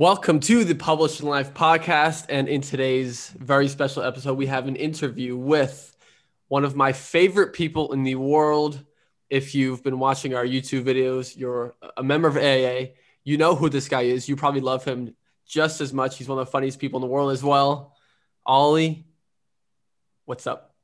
Welcome to the Publishing Life podcast. And in today's very special episode, we have an interview with one of my favorite people in the world. If you've been watching our YouTube videos, you're a member of AA, you know who this guy is. You probably love him just as much. He's one of the funniest people in the world as well. Ollie, what's up?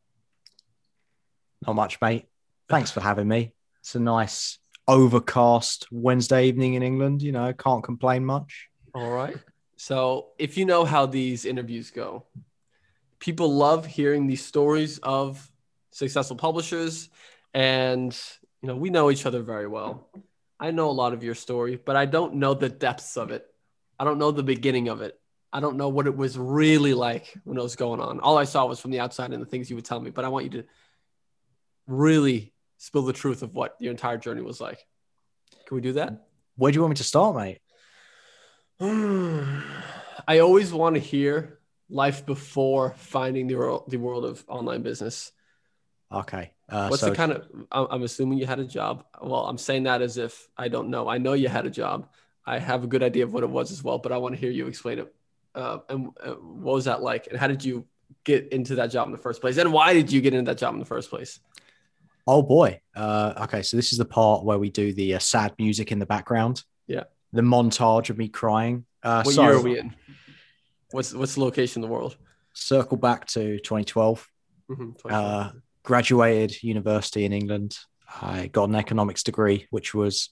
Not much, mate. Thanks for having me. It's a nice overcast Wednesday evening in England. You know, can't complain much. All right. So, if you know how these interviews go, people love hearing these stories of successful publishers. And, you know, we know each other very well. I know a lot of your story, but I don't know the depths of it. I don't know the beginning of it. I don't know what it was really like when it was going on. All I saw was from the outside and the things you would tell me, but I want you to really spill the truth of what your entire journey was like. Can we do that? Where do you want me to start, mate? I always want to hear life before finding the world, the world of online business. Okay. Uh, What's so the kind of? I'm assuming you had a job. Well, I'm saying that as if I don't know. I know you had a job. I have a good idea of what it was as well, but I want to hear you explain it. Uh, and uh, what was that like? And how did you get into that job in the first place? And why did you get into that job in the first place? Oh boy. Uh, okay, so this is the part where we do the uh, sad music in the background. Yeah. The montage of me crying. Uh, What so year are we in? What's what's the location in the world? Circle back to 2012. Mhm, 24. Uh, graduated university in England. I got an economics degree, which was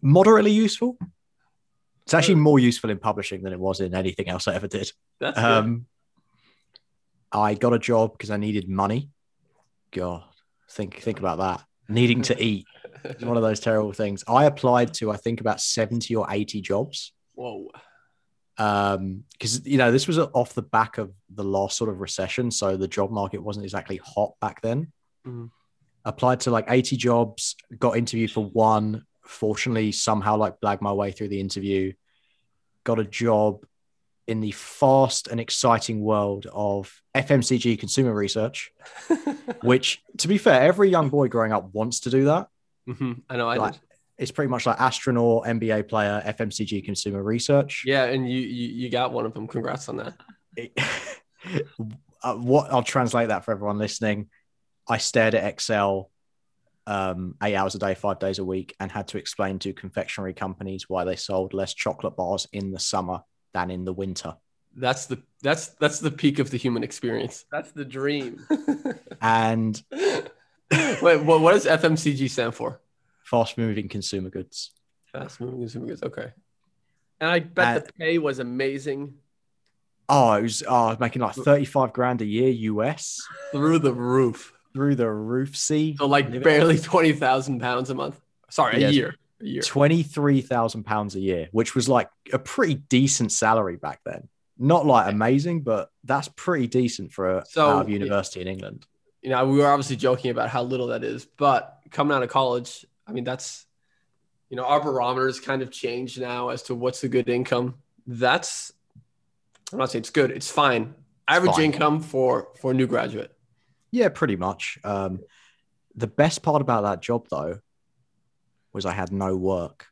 moderately useful. It's actually more useful in publishing than it was in anything else I ever did. That's good. Um, I got a job because I needed money. God, think think about that. Needing to eat is one of those terrible things. I applied to I think about seventy or eighty jobs Whoa. um because you know this was off the back of the last sort of recession, so the job market wasn't exactly hot back then. Mhm. Applied to like eighty jobs, got interviewed for one. Fortunately, somehow like blagged my way through the interview. Got a job in the fast and exciting world of FMCG consumer research, which, to be fair, every young boy growing up wants to do that. Mhm, I know I Like, did. It's pretty much like astronaut, NBA player, FMCG consumer research. Yeah, and you, you you got one of them. Congrats on that. uh, what I'll translate that for everyone listening. I stared at Excel um, eight hours a day, five days a week, and had to explain to confectionery companies why they sold less chocolate bars in the summer than in the winter. That's the that's that's the peak of the human experience. That's the dream. And Wait, what, what does FMCG stand for? fast moving consumer goods. Fast moving consumer goods. Okay. And I bet Uh, the pay was amazing Oh, it was, oh, I was making like 35 grand a year US through the roof. through the roof. See, So like Living- barely twenty thousand pounds a month. Sorry, a year. Year. 23,000 pounds a year, which was like a pretty decent salary back then. Not like amazing, but that's pretty decent for a So- out of university in England. You know, we were obviously joking about how little that is, but coming out of college, I mean, that's you know, our barometer barometers kind of changed now as to what's a good income. That's I'm not saying it's good, it's fine. Average fine. income for for a new graduate. Yeah, pretty much. Um, the best part about that job, though, was I had no work.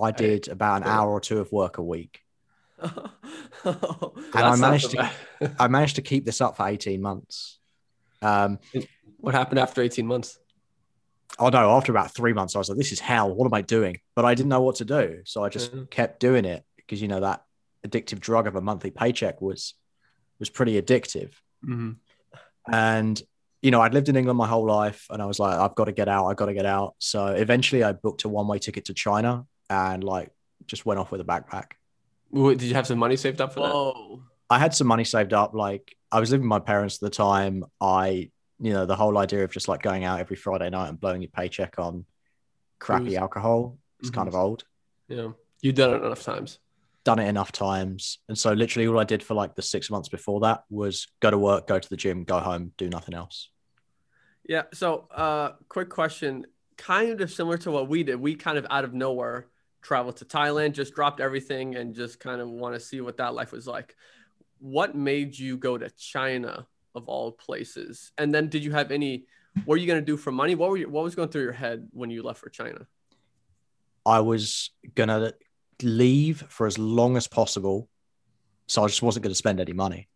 I did about an hour or two of work a week. and I managed to- I managed to keep this up for 18 months. Um, What happened after 18 months? oh no, after about three months, I was like, this is hell. What am I doing? But I didn't know what to do. So I just Mhm. kept doing it because, you know, that addictive drug of a monthly paycheck was was pretty addictive. Mm-hmm. And, you know, I'd lived in England my whole life and I was like, I've got to get out. I've got to get out. So eventually I booked a one way ticket to China and like just went off with a backpack. Did you have some money saved up for that? Whoa. I had some money saved up. Like I was living with my parents at the time. I, you know, the whole idea of just like going out every Friday night and blowing your paycheck on crappy Booze. alcohol is kind of mhm. old. Yeah, you've done it enough times. Done it enough times. And so literally all I did for like the six months before that was go to work, go to the gym, go home, do nothing else. Yeah. So, uh, quick question, kind of similar to what we did. We kind of out of nowhere traveled to Thailand, just dropped everything, and just kind of want to see what that life was like. What made you go to China of all places? And then, did you have any? What are you gonna do for money? What were you, What was going through your head when you left for China? I was gonna leave for as long as possible. So I just wasn't going to spend any money.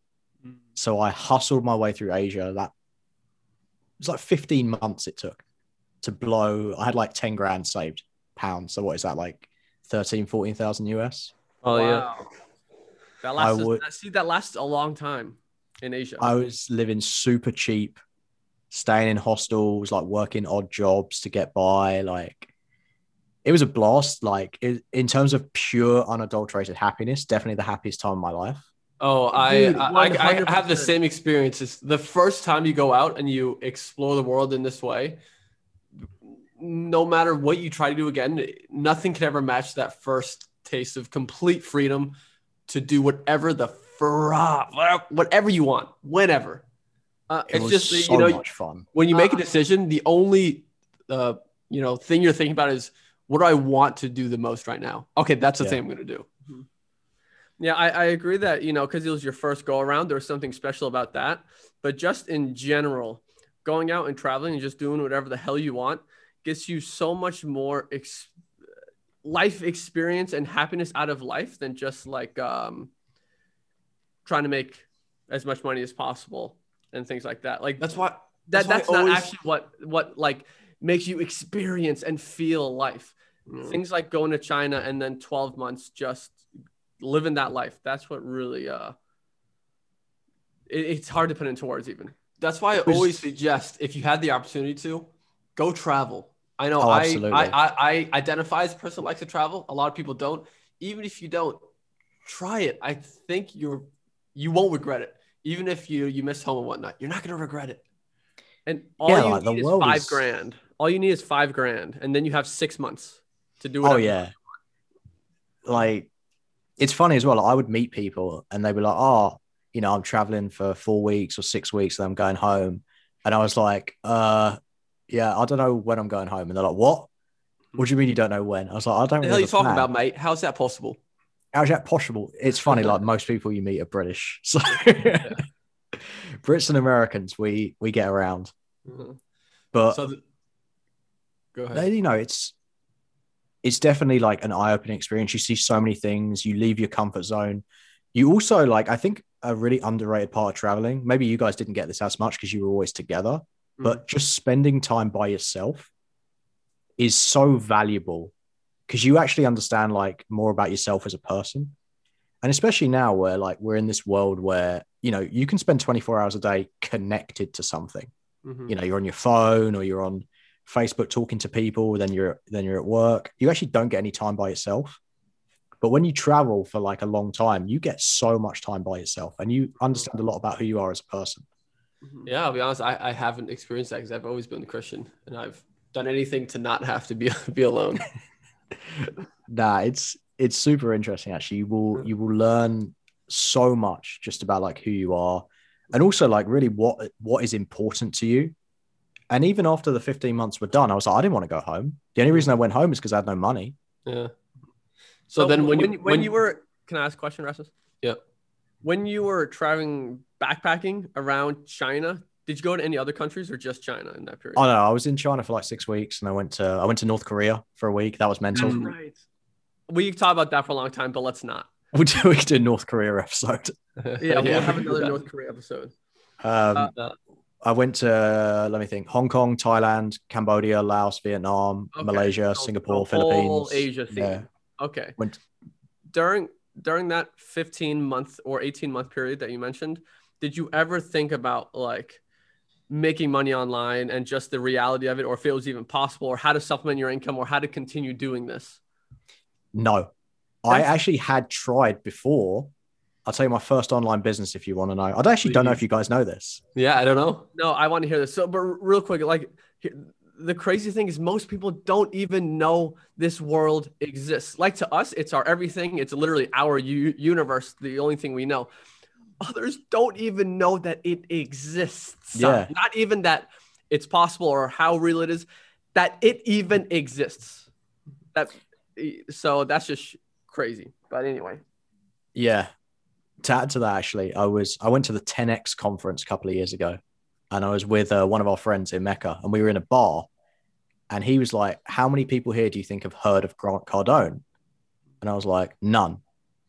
Mm. So I hustled my way through Asia. That it was like 15 months it took to blow. I had like 10 grand saved pounds. So what is that like 13, 14,000 US? Oh yeah. Wow. That I lasts. would- that- see, that lasts a long time in Asia. I was living super cheap, staying in hostels, like working odd jobs to get by. Like it was a blast. Like it, in terms of pure unadulterated happiness, definitely the happiest time of my life. Oh, I, Dude, I, I I have the same experience. It's the first time you go out and you explore the world in this way. No matter what you try to do again, nothing can ever match that first taste of complete freedom to do whatever the fra- whatever you want, whenever. Uh, It it's was just so you know much fun. when you make a Uh, decision, the only uh, you know thing you're thinking about is what do I want to do the most right now? Okay, that's the Yeah. thing I'm gonna do. Yeah, I, I agree that, you know, because it was your first go around, there was something special about that. But just in general, going out and traveling and just doing whatever the hell you want gets you so much more ex- life experience and happiness out of life than just like um, trying to make as much money as possible and things like that. Like That's why that that's that's not always- actually what what like makes you experience and feel life. Mm. Things like going to China and then 12 months just living that life. That's what really uh it, it's hard to put into words even. That's why I always suggest if you had the opportunity to, go travel. I know Oh, I. I, I I identify as a person that likes to travel. A lot of people don't. Even if you don't, try it. I think you're you won't regret it. Even if you you miss home and whatnot, you're not gonna regret it. And all Yeah, you like, the need is five is- grand. All you need is five grand, and then you have six months to do it. Oh yeah. Like it's funny as well. I would meet people and they'd be like, "Oh, you know, I'm traveling for four weeks or six weeks, and I'm going home." And I was like, "Uh, yeah, I don't know when I'm going home." And they're like, "What? What do you mean you don't know when?" I was like, "I don't." What really hell are you talking plan." about, mate? How's that possible? How's that possible? It's funny. Like most people you meet are British, so Brits and Americans, we we get around. But So the, go ahead. they- you know, it's it's definitely like an eye-opening experience. You see so many things. You leave your comfort zone. You also like, I think, a really underrated part of traveling. Maybe you guys didn't get this as much because you were always together, but just spending time by yourself is so valuable because you actually understand like more about yourself as a person. And especially now where like we're in this world where, you know, you can spend 24 hours a day connected to something Mhm. you know you're on your phone or you're on facebook talking to people then you're then you're at work you actually don't get any time by yourself but when you travel for like a long time you get so much time by yourself and you understand a lot about who you are as a person Mhm. Yeah, I'll be honest. I, I haven't experienced that because I've always been a Christian and I've done anything to not have to be be alone. nah it's it's super interesting actually you will you will learn so much just about like who you are and also like really what what is important to you and even after the 15 months were done i was like i didn't want to go home the only reason i went home is because i had no money Yeah. So, then when, you when, you were can I ask a question, Rasmus? Yeah. When you were traveling backpacking around China, did you go to any other countries or just China in that period? Oh no, I was in China for like six weeks, and I went to I went to North Korea for a week. That was mental. That's right. We could talk about that for a long time, but let's not. We do we could do a North Korea episode. Yeah, we'll have we can do another that. North Korea episode. Um, Uh, I went to let me think: Hong Kong, Thailand, Cambodia, Laos, Vietnam, Okay, Malaysia, so Singapore, the whole Philippines. Asia theme. Yeah. Okay. Went- during during that 15 month or 18 month period that you mentioned, did you ever think about like making money online and just the reality of it, or if it was even possible, or how to supplement your income, or how to continue doing this? No, I actually had tried before. I'll tell you my first online business if you want to know. I actually don't know if you guys know this. yeah, I don't know. No, I want to hear this. So, but real quick, like the crazy thing is, most people don't even know this world exists. Like to us, it's our everything. It's literally our u- universe. The only thing we know. Others don't even know that it exists. Yeah. Not even that it's possible or how real it is. That it even exists. That so that's just crazy. But anyway, Yeah. To add to that, actually, I was I went to the 10x conference a couple of years ago, and I was with uh, one of our friends Emeka, and we were in a bar, and he was like, "How many people here do you think have heard of Grant Cardone?" And I was like, none.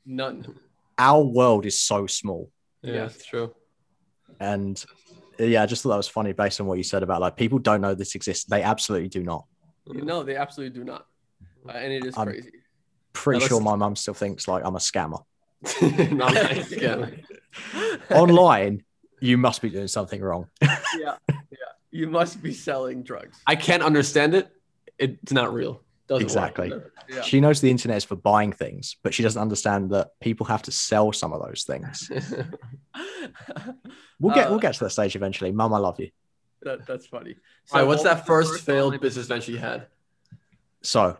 None. Our world is so small. Yeah, Yeah. it's true. And yeah, I just thought that was funny based on what you said about like people don't know this exists. They absolutely do not. No, they absolutely do not. Uh, and it is I'm- crazy. Pretty Now sure let's- my mum still thinks like I'm a scammer. Not nice, yeah. Online, you must be doing something wrong. yeah. Yeah. You must be selling drugs. I can't understand it. It's not real. Doesn't Exactly. Work. Yeah. She knows the internet is for buying things, but she doesn't understand that people have to sell some of those things. We'll get Uh, we'll get to that stage eventually. Mum, I love you. that, that's funny. All right, what's what that was the first failed business venture you had? So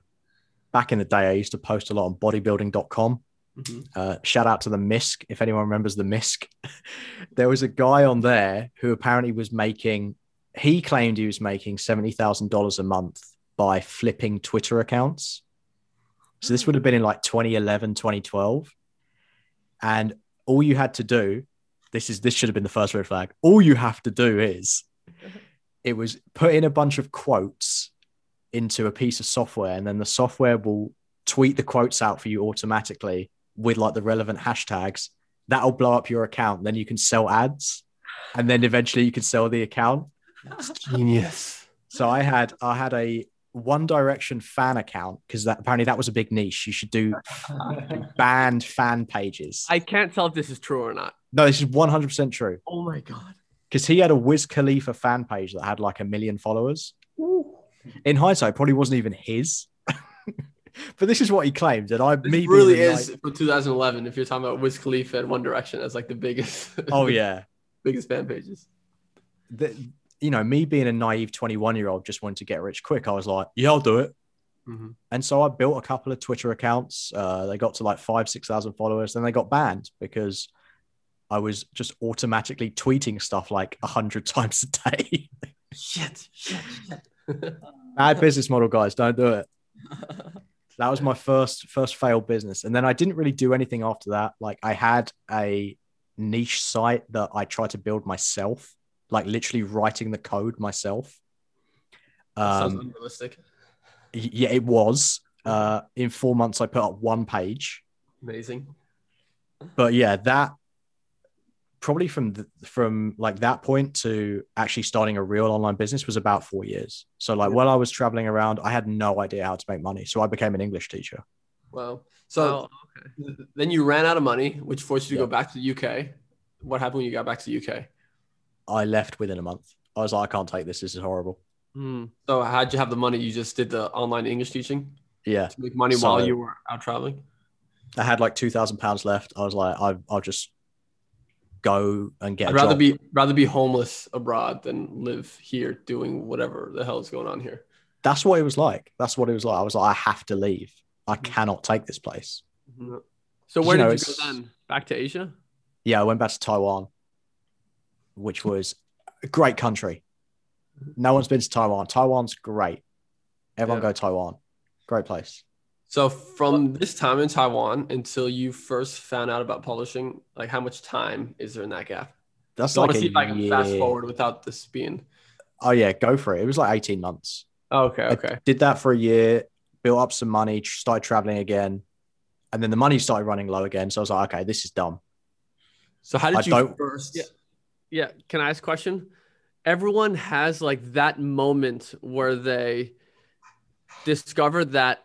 back in the day, I used to post a lot on bodybuilding.com. Mhm. Uh, shout out to the MISC. If anyone remembers the MISC, there was a guy on there who apparently was making, he claimed he was making $70,000 a month by flipping Twitter accounts. So this would have been in like 2011, 2012. And all you had to do, this is this should have been the first red flag. All you have to do is it was put in a bunch of quotes into a piece of software, and then the software will tweet the quotes out for you automatically with like the relevant hashtags. That'll blow up your account. Then you can sell ads, and then eventually you can sell the account. That's Genius. So I had I had a One Direction fan account because that apparently that was a big niche. You should do banned fan pages. I can't tell if this is true or not. no, this is one hundred percent true Oh my god. because he had a Wiz Khalifa fan page that had like a million followers. In hindsight, probably wasn't even his. But this is what he claimed, and I This me really is like- for 2011. If you're talking about Wiz Khalifa and One Direction as like the biggest, oh yeah, biggest fan pages. the, you know, me being a naive 21 year old just wanted to get rich quick. I was like, yeah, I'll do it. Mhm. And so I built a couple of Twitter accounts. Uh, they got to like five, 6,000 followers. Then they got banned because I was just automatically tweeting stuff like 100 times a day. Shit, shit, shit. Bad business model, guys. Don't do it. That was my first first failed business. And then I didn't really do anything after that. Like I had a niche site that I tried to build myself, like literally writing the code myself. Sounds Um, unrealistic. yeah, it was. Uh, in four months, I put up one page. Amazing. But yeah, that probably from the, from like that point to actually starting a real online business was about four years. So like while I was traveling around, I had no idea how to make money. So I became an English teacher. Wow. So Oh, then you ran out of money, which forced you to Yeah. go back to the UK. What happened when you got back to the UK? I left within a month. I was like, I can't take this. This is horrible. Hmm. So how'd you have the money? You just did the online English teaching Yeah. to make money So- while you were out traveling. I had like two thousand pounds left. I was like, I, I'll just go and get. I'd rather job. be rather be homeless abroad than live here doing whatever the hell is going on here. That's what it was like. That's what it was like. I was like, I have to leave. I mm-hmm. cannot take this place. Mm-hmm. So where You know, did you go then? Back to Asia? Yeah, I went back to Taiwan, which was a great country. Mm-hmm. No one's been to Taiwan. Taiwan's great. Everyone Yeah. go Taiwan. Great place. So from this time in Taiwan until you first found out about publishing, like how much time is there in that gap? That's I want like to a see if I can fast forward without this being. Oh yeah, go for it. It was like eighteen months. Oh, okay, I okay. did that for a year, built up some money, started traveling again, and then the money started running low again. So I was like, okay, this is dumb. So how I did you don't- first? Yeah. Yeah. Can I ask a question? Everyone has like that moment where they discover that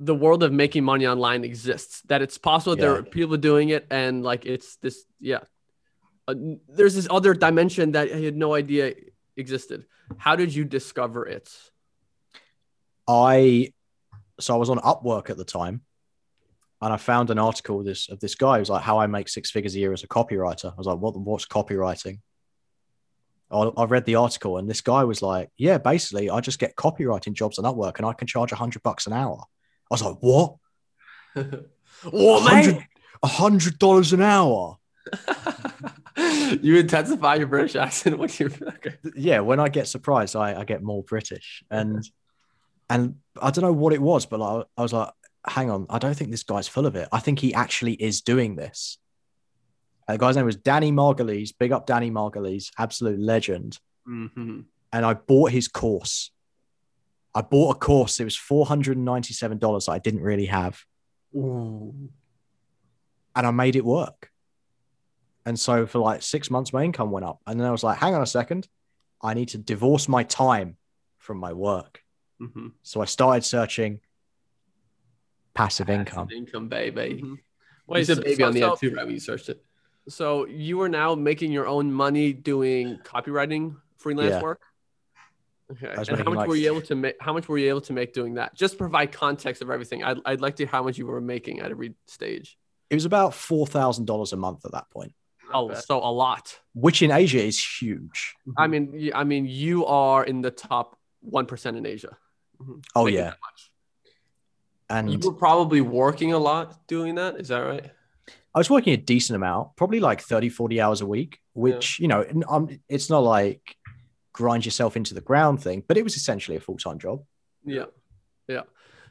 the world of making money online exists, that it's possible there are people doing it, and like it's this, yeah. Uh, there's this other dimension that I had no idea existed. How did you discover it? I so I was on Upwork at the time, and I found an article of this of this guy who's like how I make six figures a year as a copywriter. I was like, what what's copywriting? I, I read the article, and this guy was like, yeah, basically, I just get copywriting jobs on Upwork, and I can charge a hundred bucks an hour. I was like, what? Whoa, man! A hundred dollars an hour? you intensify your British accent when you're okay. yeah, when I get surprised, I, I get more British. And and I don't know what it was, but like, I was like, hang on, I don't think this guy's full of it. I think he actually is doing this. And the guy's name was Danny Margulies. Big up Danny Margulies, absolute legend. Mhm. And I bought his course. I bought a course. It was four hundred and ninety-seven dollars that I didn't really have. Ooh. and I made it work. And so for like six months, my income went up. And then I was like, hang on a second, I need to divorce my time from my work. Mm-hmm. So I started searching passive income. Income, baby. Mhm. Wait, you so- said baby so- on the so- end too, right? When you searched it. So you are now making your own money doing copywriting freelance Yeah. work. Okay. And how much like were you able to make? How much were you able to make doing that? Just provide context of everything. I'd, I'd like to hear how much you were making at every stage. It was about $4,000 a month at that point, Oh, so a lot. which in Asia is huge. I mean, y- I mean, you are in the top one percent in Asia. Oh, Making yeah. And You were probably working a lot doing that. Is that right? I was working a decent amount, probably like 30, 40 hours a week, which, you know, and, um, it's not like grind yourself into the ground thing, but it was essentially a full time job. Yeah. Yeah.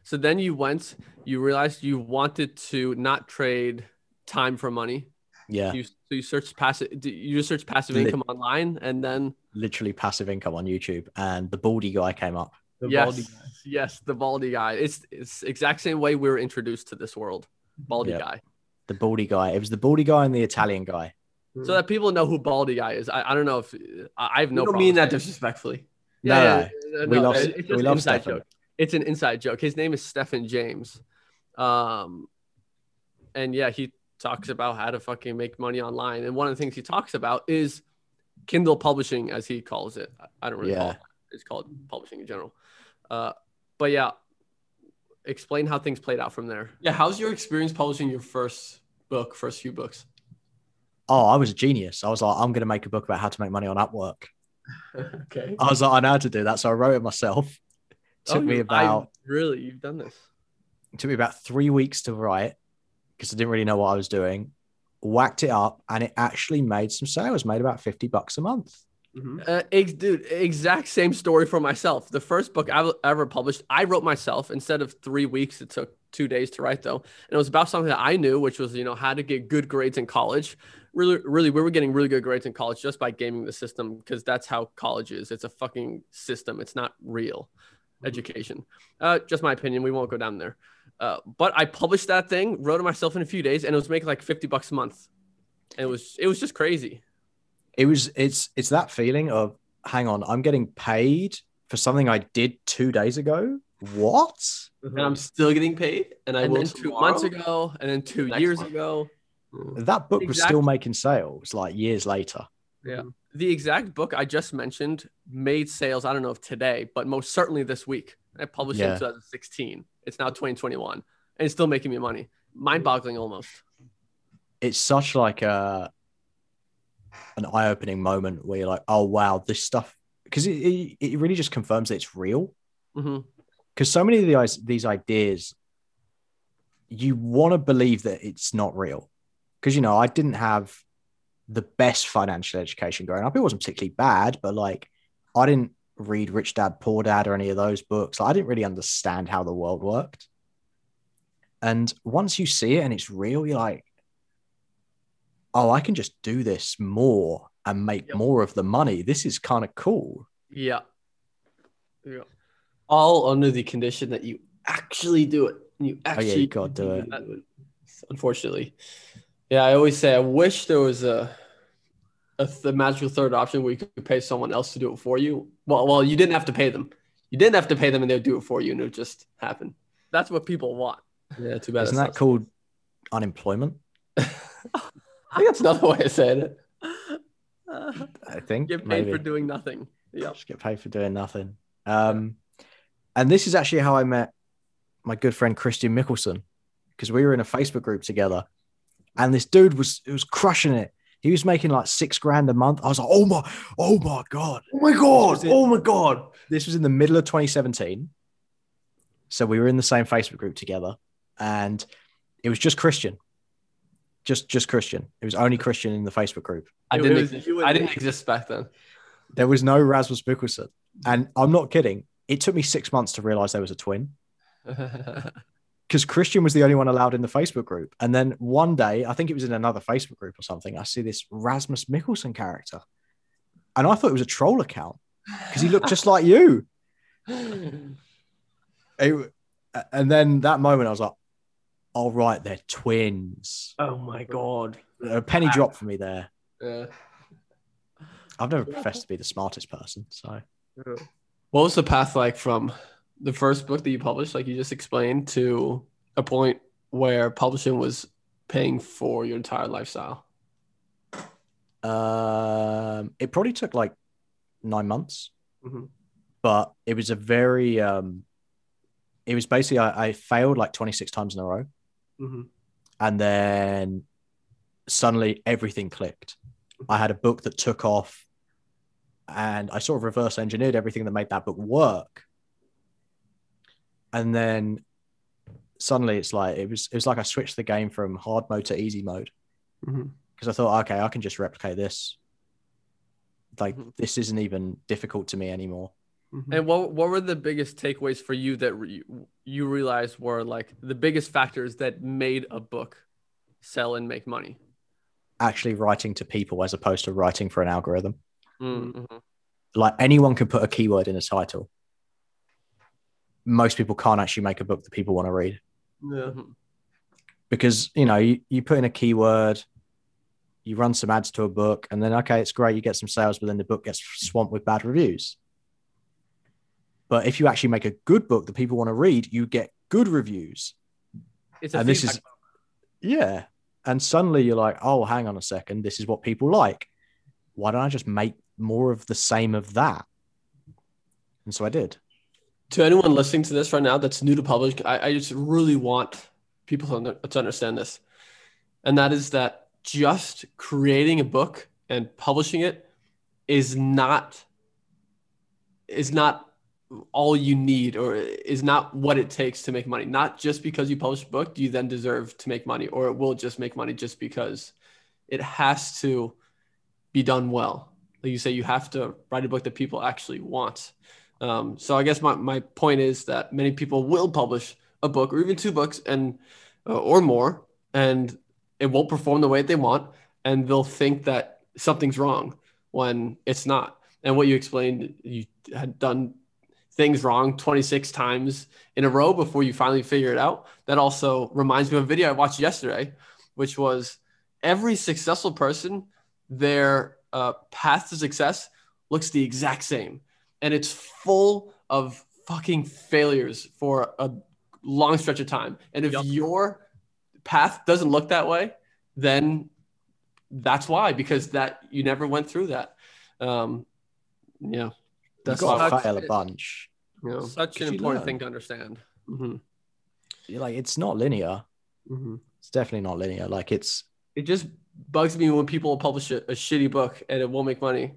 So then you went, you realized you wanted to not trade time for money. Yeah. You so you searched passive you just searched passive Lit- income online and then Literally passive income on YouTube. And the baldy guy came up. The yes, baldy guy. yes, the baldy guy. It's it's exact same way we were introduced to this world. Baldy Yep. guy. The baldy guy. It was the baldy guy and the Italian guy. So that people know who baldy guy is. I, I don't know if I, I have no No, don't mean that saying it. disrespectfully. No, yeah, yeah, We love- it's we an love inside Stefan. joke. It's an inside joke. His name is Stefan James. Um, and yeah, he talks about how to fucking make money online. And one of the things he talks about is Kindle publishing, as he calls it. I- I don't really call Yeah. it. It's called publishing in general. Uh, but yeah, explain how things played out from there. Yeah. How's your experience publishing your first book, first few books? Oh, I was a genius. I was like, I'm going to make a book about how to make money on Upwork. okay. I was like, I know how to do that. So I wrote it myself. took Oh, me about I- really, you've done this. it took me about three weeks to write because I didn't really know what I was doing. Whacked it up and it actually made some sales, made about 50 bucks a month. Mhm. Uh, ex- dude, exact same story for myself. The first book I ever published, I wrote myself. Instead of three weeks, it took two days to write, though. And it was about something that I knew, which was, you know, how to get good grades in college. Really, really, we were getting really good grades in college just by gaming the system because that's how college is. It's a fucking system. It's not real education. Uh, just my opinion. We won't go down there. Uh, but I published that thing, wrote it myself in a few days, and it was making like fifty bucks a month. And it was, it was just crazy. It was, it's, it's that feeling of, hang on, I'm getting paid for something I did two days ago. What? And I'm still getting paid, and I and will then two months ago, and then two Next years month. ago. Mm. That book was still making sales like years later. Yeah. The exact book I just mentioned made sales. I don't know if today, but most certainly this week. I published it in 2016. It's now 2021, and it's still making me money. Mind-boggling almost. It's such like a, an eye-opening moment where you're like, oh wow, this stuff because it, it, it really just confirms that it's real. hmm Because so many of these these ideas, you want to believe that it's not real. Because you know, I didn't have the best financial education growing up. It wasn't particularly bad, but like I didn't read Rich Dad Poor Dad or any of those books. Like, I didn't really understand how the world worked. And once you see it and it's real, you're like, oh, I can just do this more and make Yep. more of the money. This is kind of cool. Yeah. Yeah. All under the condition that you actually do it. You yeah, actually you gotta do it. Unfortunately, yeah. I always say I wish there was a a th- magical third option where you could pay someone else to do it for you. Well, well, you didn't have to pay them. You didn't have to pay them, and they'd do it for you, and it would just happen. That's what people want. Yeah, too bad. Isn't that's that called unemployment? I think that's another way of saying it. I think Get paid maybe. for doing nothing. Yeah. just get paid for doing nothing. Um, and this is actually how I met my good friend Christian Mikkelsen because we were in a Facebook group together, and this dude was was crushing it. He was making like six grand a month. I was like, oh my, oh my god, Oh my god! was it. Oh my god! this was in the middle of 2017. So we were in the same Facebook group together, and it was just Christian, just just Christian. It was only Christian in the Facebook group. I didn't. was exist. I didn't me. exist back then. There was no Rasmus Mikkelsen, and I'm not kidding. It took me six months to realize there was a twin. because Christian was the only one allowed in the Facebook group. And then one day, I think it was in another Facebook group or something, I see this Rasmus Mikkelsen character. And I thought it was a troll account because he looked just like you. It- and then that moment, I was like, oh right, they're twins. Oh my god. A penny drop for me there. Yeah. I've never professed to be the smartest person, so What was the path like from the first book that you published, like you just explained, to a point where publishing was paying for your entire lifestyle? um, it probably took like nine months, Mhm. but it was a very um, it was basically I, I failed like twenty six times in a row, Mm-hmm. and then suddenly everything clicked. I had a book that took off, and I sort of reverse engineered everything that made that book work. And then suddenly it's like it was it was like I switched the game from hard mode to easy mode Mm-hmm. because I thought, okay, I can just replicate this. Like Mhm. this isn't even difficult to me anymore. And what what were the biggest takeaways for you that re- you realized were like the biggest factors that made a book sell and make money? Actually, writing to people as opposed to writing for an algorithm. Mm, mm. Mm-hmm. Like anyone can put a keyword in a title. Most people can't actually make a book that people want to read Yeah. Mm-hmm. because you know you, you put in a keyword, you run some ads to a book, and then okay, it's great, you get some sales, but then the book gets swamped with bad reviews. But if you actually make a good book that people want to read, you get good reviews. It's a And this feedback is- Yeah. And suddenly you're like, oh, hang on a second. This is what people like. Why don't I just make more of the same of that? And so I did. to anyone listening to this right now that's new to publishing, I, I just really want people to, under, to understand this. And that is that just creating a book and publishing it is not is not all you need or is not what it takes to make money. Not just because you publish a book do you then deserve to make money or it will just make money just because it has to be done well. Like you say, you have to write a book that people actually want. Um, so I guess my, my point is that many people will publish a book or even two books and uh, or more, and it won't perform the way they want, and they'll think that something's wrong when it's not. And what you explained, you had done things wrong 26 times in a row before you finally figure it out. That also reminds me of a video I watched yesterday, which was every successful person, their uh, path to success looks the exact same and it's full of fucking failures for a long stretch of time. And if Yup. your path doesn't look that way, then that's why because that you never went through that. Um, yeah, that's You've got why. to fail a bunch. You know. Such an important learn. thing to understand. hmm You're Like it's not linear. hmm It's definitely not linear. Like it's It just bugs me when people publish a, a shitty book and it won't make money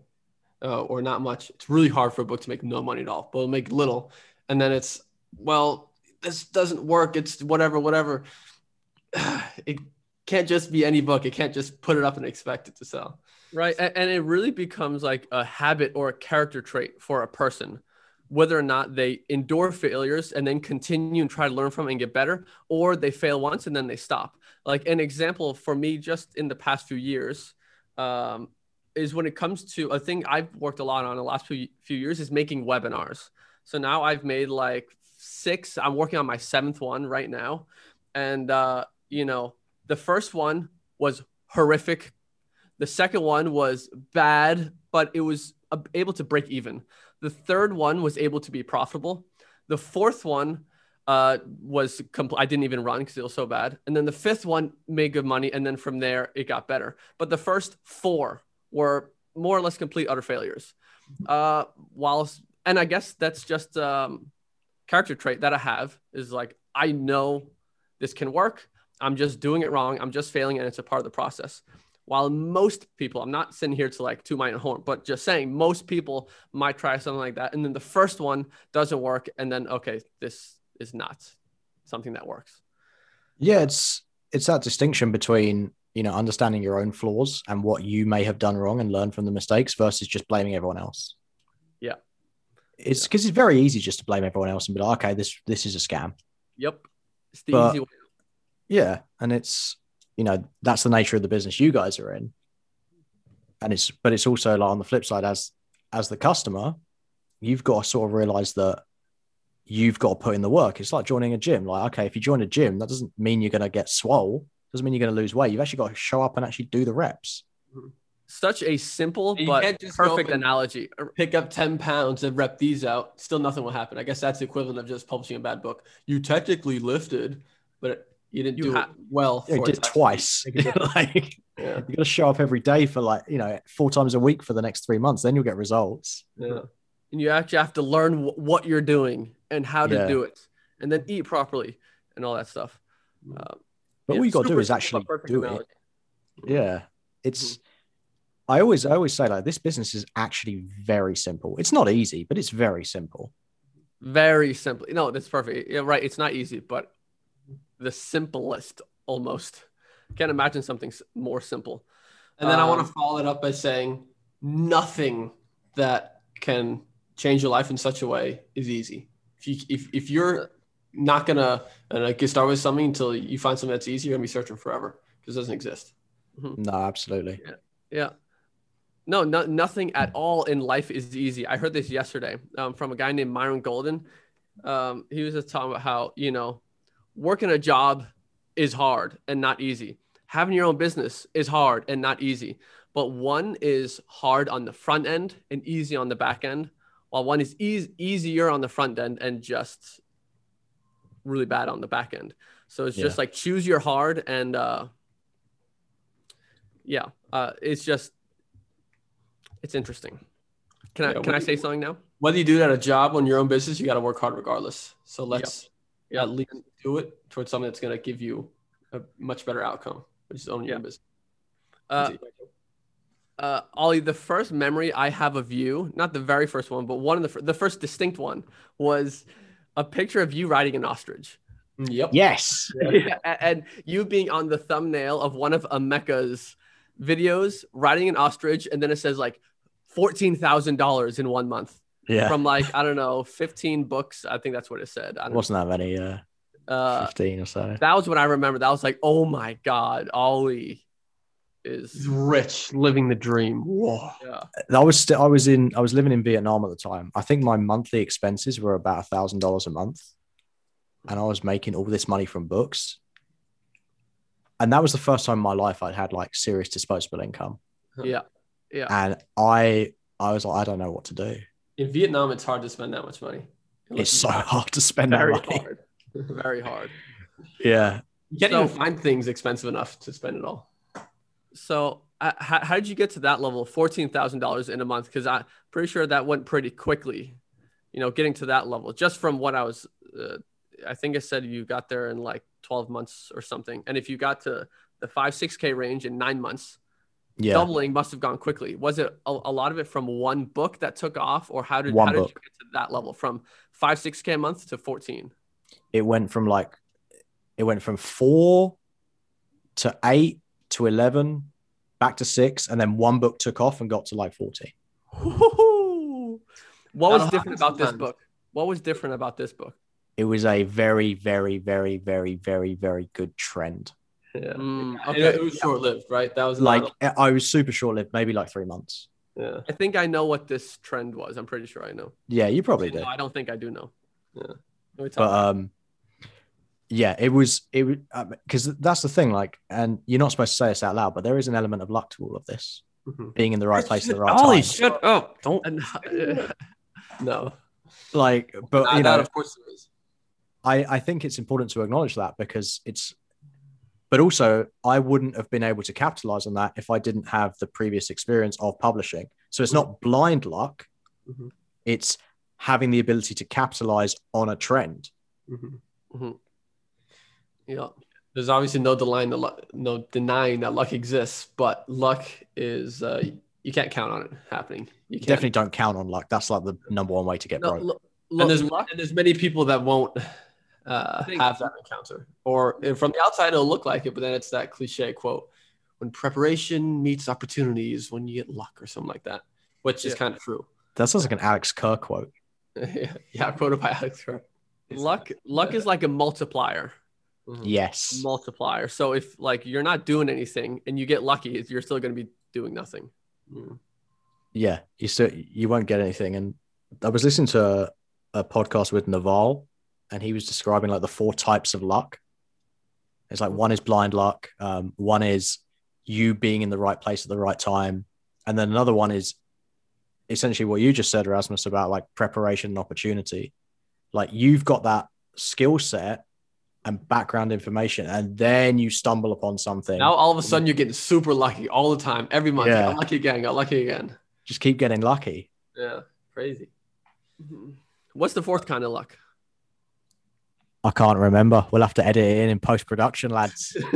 uh, or not much. It's really hard for a book to make no money at all, but it'll make little. And then it's, well, this doesn't work. It's whatever, whatever. It can't just be any book. It can't just put it up and expect it to sell. Right. And, it really becomes like a habit or a character trait for a person, whether or not they endure failures and then continue and try to learn from and get better, or they fail once and then they stop. Like an example for me, just in the past few years, um, is when it comes to a thing I've worked a lot on the last few, few years is making webinars. So now I've made like six, I'm working on my seventh one right now. And, uh, you know, the first one was horrific the second one was bad, but it was able to break even. The third one was able to be profitable. The fourth one uh, was compl- I didn't even run because it was so bad. And then the fifth one made good money, and then from there it got better. But the first four were more or less complete utter failures. Uh, whilst and I guess that's just um, character trait that I have is like I know this can work. I'm just doing it wrong. I'm just failing, and it's a part of the process while most people i'm not sitting here to like to my own horn but just saying most people might try something like that and then the first one doesn't work and then okay this is not something that works yeah, it's it's that distinction between you know understanding your own flaws and what you may have done wrong and learn from the mistakes versus just blaming everyone else. Yeah. It's because it's very easy just to blame everyone else and be like, okay, this this is a scam. yep it's the But- easy way Yeah, and it's you know that's the nature of the business you guys are in, and it's but it's also like on the flip side as as the customer, you've got to sort of realize that you've got to put in the work. It's like joining a gym. Like, okay, if you join a gym, that doesn't mean you're going to get swole. Doesn't mean you're going to lose weight. You've actually got to show up and actually do the reps. Such a simple but can't just go perfect analogy. Pick up 10 pounds and rep these out. Still nothing will happen. I guess that's the equivalent of just publishing a bad book. You technically lifted, but you didn't You do ha- it well. Yeah, you did it it to actually twice. make a difference. like, yeah. you got to show up every day for like you know four times a week for the next three months. Then you'll get results. Yeah. and you actually have to learn wh- what you're doing and how to Yeah. do it and then eat properly and all that stuff uh, But yeah, all you got to do is actually do analogy. it. Yeah, it's. I always I always say like this business is actually very simple. It's not easy, but it's very simple. very simple no that's perfect yeah right it's not easy but the simplest almost can't imagine something more simple And then I want Um, to follow it up by saying nothing that can change your life in such a way is easy. If you if, if you're not gonna uh, get started with something until you find something that's easy, you're gonna be searching forever because it doesn't exist. No, absolutely. Yeah. No, no, nothing at all in life is easy. I heard this yesterday um, from a guy named Myron Golden. Um, he was just talking about how, you know, working a job is hard and not easy. Having your own business is hard and not easy. But one is hard on the front end and easy on the back end, while one is eas- easier on the front end and just really bad on the back end. So it's just Yeah. like choose your hard and uh, yeah, uh, it's just it's interesting. Can I Yeah, can I say you- something now? Whether you do it at a job on your own business, you got to work hard regardless. So let's Yep. at least do it towards something that's gonna give you a much better outcome, which is owning your Yeah. business. Uh, uh, Ollie, the first memory I have of you, not the very first one, but one of the fir- the first distinct one was a picture of you riding an ostrich. yep. Yes. Yeah, and you being on the thumbnail of one of Emeka's videos, riding an ostrich, and then it says like fourteen thousand dollars in one month Yeah. from like I don't know, fifteen books. I think that's what it said. I don't Wasn't that many? Uh, know. Uh, fifteen or so. that was what I remember. That was like, oh my god, Ollie He's is rich, living the dream. Whoa. yeah. I was still I was in I was living in Vietnam at the time. I think my monthly expenses were about a thousand dollars a month, and I was making all this money from books. And that was the first time in my life I'd had like serious disposable income, yeah, yeah. and I I was like I don't know what to do. In Vietnam, it's hard to spend that much money. Unless It's so hard to spend that Very money. hard, very hard. Yeah, You can't So- even find things expensive enough to spend it all. So, uh, how, how did you get to that level, fourteen thousand dollars in a month? Because I'm pretty sure that went pretty quickly. You know, getting to that level, just from what I was, uh, I think I said you got there in like twelve months or something. And if you got to the five six k range in nine months, yeah. doubling must have gone quickly. Was it a, a lot of it from one book that took off, or how did One how did you get to that level from five six k a month to fourteen? It went from like it went from four to eight to eleven, back to six, and then one book took off and got to like fourteen. What was different about this book? What was different about this book? It was a very, very, very, very, very, very good trend. Yeah. Mm, okay. It, was short lived, right? That was Like not- I was super short lived, maybe like three months. yeah. I think I know what this trend was. I'm pretty sure I know. Yeah, you probably did. No, I don't think I do know. Yeah. Let me tell But um, yeah, it was it was because that's the thing. Like, and you're not supposed to say this out loud, but there is an element of luck to all of this. Mhm. Being in the right place at the right Ollie, time. shut up! Don't. And, No, Like, but Nah, you that know, of course there is. I, I think it's important to acknowledge that because it's but also I wouldn't have been able to capitalize on that if I didn't have the previous experience of publishing. So it's not blind luck, Mhm. it's having the ability to capitalize on a trend. Mhm. yeah. There's obviously no denying the luck, no denying that luck exists, but luck is uh, you can't count on it happening. You can't. Definitely don't count on luck. That's like the number one way to get No, broke. lo- and there's luck- and there's many people that won't uh, have that encounter, or and from the outside it'll look like it, but then it's that cliche quote: "When preparation meets opportunities, when you get luck," or something like that, which is kind of true. That sounds like an Alex Kerr quote. yeah, yeah, quoted by Alex Kerr. luck luck is like a multiplier. Mhm. Yes. Multiplier. So if like you're not doing anything and you get lucky, you're still going to be doing nothing. Mhm. Yeah. You still you won't get anything. And I was listening to a podcast with Naval, and he was describing like the four types of luck. It's like one is blind luck, um, one is you being in the right place at the right time, and then another one is essentially what you just said, Rasmus, about like preparation and opportunity. Like you've got that skill set and background information, and then you stumble upon something. Now all of a sudden you're getting super lucky all the time, every month. Yeah. Got lucky again, got lucky again. Just keep getting lucky. Yeah, crazy. Mhm. What's the fourth kind of luck? I can't remember. We'll have to edit it in in post production, lads.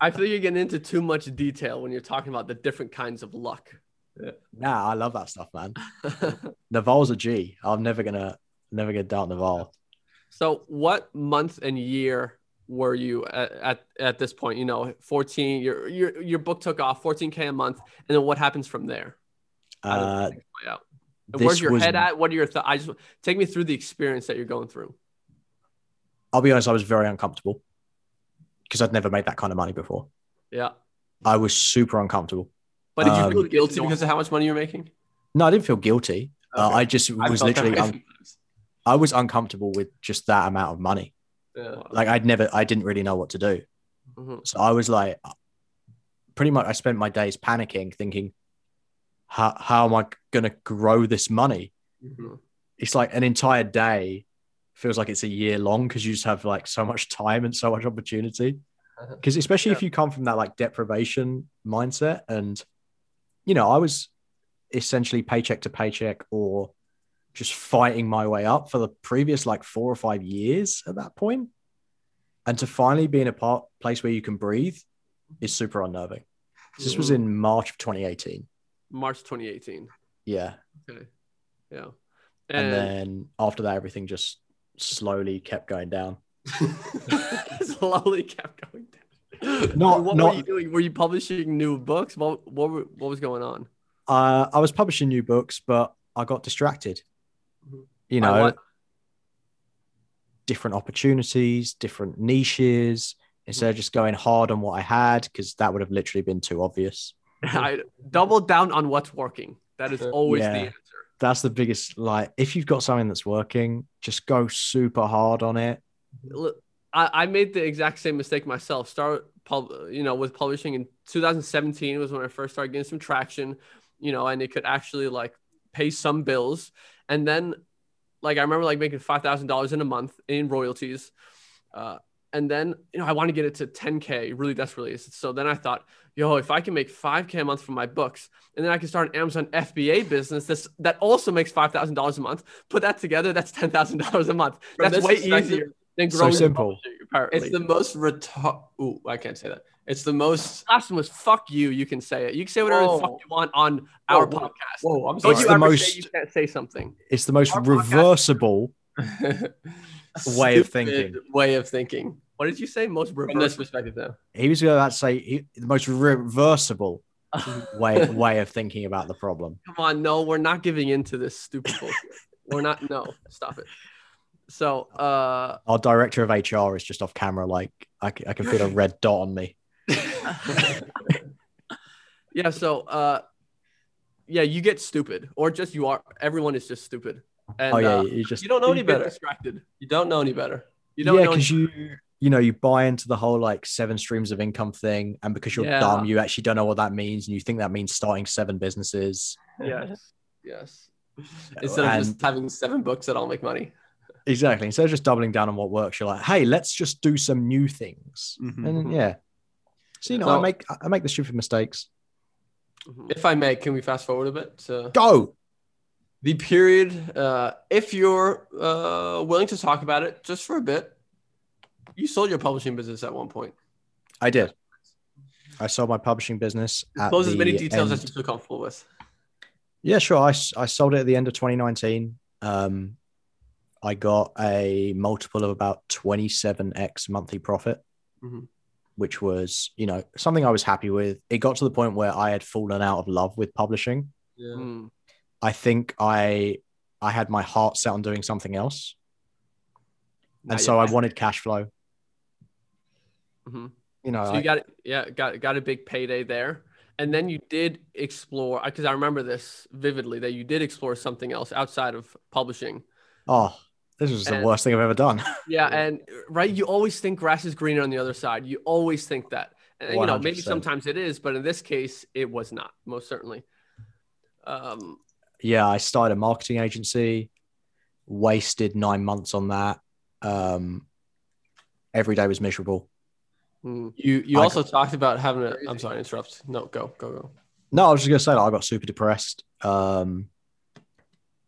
I feel you're getting into too much detail when you're talking about the different kinds of luck. nah, I love that stuff, man. Naval's a G. I'm never gonna never gonna doubt Naval. So, what month and year were you at, at, at this point? You know, 14, your, your, your book took off 14K a month. And then what happens from there? Uh? Where's your was- head at? What are your thoughts? I just take me through the experience that you're going through. I'll be honest, I was very uncomfortable because I'd never made that kind of money before. Yeah. I was super uncomfortable. But did you Um, feel guilty because of how much money you're making? No, I didn't feel guilty. Uh, I just was literally, sometimes. I was uncomfortable with just that amount of money. Yeah. Like I'd never, I didn't really know what to do. Mhm. So I was like, pretty much, I spent my days panicking, thinking, how, how am I going to grow this money? Mhm. It's like an entire day feels like it's a year long because you just have like so much time and so much opportunity. Uh-huh. Because especially if you come from that like deprivation mindset, and you know, I was essentially paycheck to paycheck or just fighting my way up for the previous like four or five years at that point. And to finally be in a part, place where you can breathe is super unnerving. This was in March of 2018. March 2018. Yeah. Okay. Yeah. And, And, then after that, everything just slowly kept going down. slowly kept going down. Not- what not- were you doing? Were you publishing new books? What what were, what was going on? Uh, I was publishing new books, but I got distracted. You know, what? different opportunities, different niches, instead of just going hard on what I had, because that would have literally been too obvious. I double down on what's working. That is always Yeah. the answer. That's the biggest, like, if you've got something that's working, just go super hard on it. Look, I, I made the exact same mistake myself. Start pub, you know, with publishing in 2017 was when I first started getting some traction, you know, and it could actually like pay some bills. And then, like, I remember like making five thousand dollars in a month in royalties. Uh, and then, you know, I want to get it to 10k really desperately. So then I thought, yo, if I can make 5k a month from my books, and then I can start an Amazon FBA business that's that also makes five thousand dollars a month. Put that together, that's ten thousand dollars a month. From That's way perspective, easier than So simple. publishing, Apparently, It's the most retard. Ooh, I can't say that. It's the most. Last one was Fuck you. You can say it. You can say whatever the fuck you want on our Whoa, whoa. podcast. Whoa, I'm Don't It's you the ever say most- you can't say something? It's the most Our reversible. Way of thinking. Way of thinking. What did you say? Most reversible. From this perspective, though. He was going to say he, the most reversible way way of thinking about the problem. Come on, no, we're not giving in to this stupid bullshit. we're not. No, stop it. So, uh, Our director of HR is just off camera, like I, c- I can feel a red dot on me. yeah. So, uh, yeah, you get stupid, or just you are. Everyone is just stupid. And, oh yeah, uh, you just You don't know any better. Distracted. You don't know any better. You don't yeah, because you you know you buy into the whole like seven streams of income thing, and because you're Yeah. dumb, you actually don't know what that means, and you think that means starting seven businesses. Yes. Yes. Instead of just having seven books that all make money. Exactly. Instead of just doubling down on what works, you're like, hey, let's just do some new things. Mm-hmm. And yeah. So you know, So- I make I make the stupid mistakes. Mhm. If I may, can we fast forward a bit to Go. the period? Uh, if you're uh, willing to talk about it just for a bit, you sold your publishing business at one point. I did. I sold my publishing business. At Close as many details end- as you feel comfortable with. Yeah, sure. I, I sold it at the end of 2019. Um, I got a multiple of about 27x monthly profit, Mhm. which was, you know, something I was happy with. It got to the point where I had fallen out of love with publishing. Yeah. Mm. I think I I had my heart set on doing something else. Not And so I wanted cash flow. Mhm. You know, So I- you got yeah got got a big payday there, and then you did explore because I remember this vividly that you did explore something else outside of publishing. Oh, this was the worst thing I've ever done. Yeah, and right, you always think grass is greener on the other side. You always think that, and you know maybe sometimes it is, but in this case, it was not. Most certainly. Um, yeah, I started a marketing agency, wasted nine months on that. Um, every day was miserable. mm, You you I also talked about having a. Crazy. I'm sorry, to interrupt. No, go go go. No, I was just gonna say that I got super depressed. Um,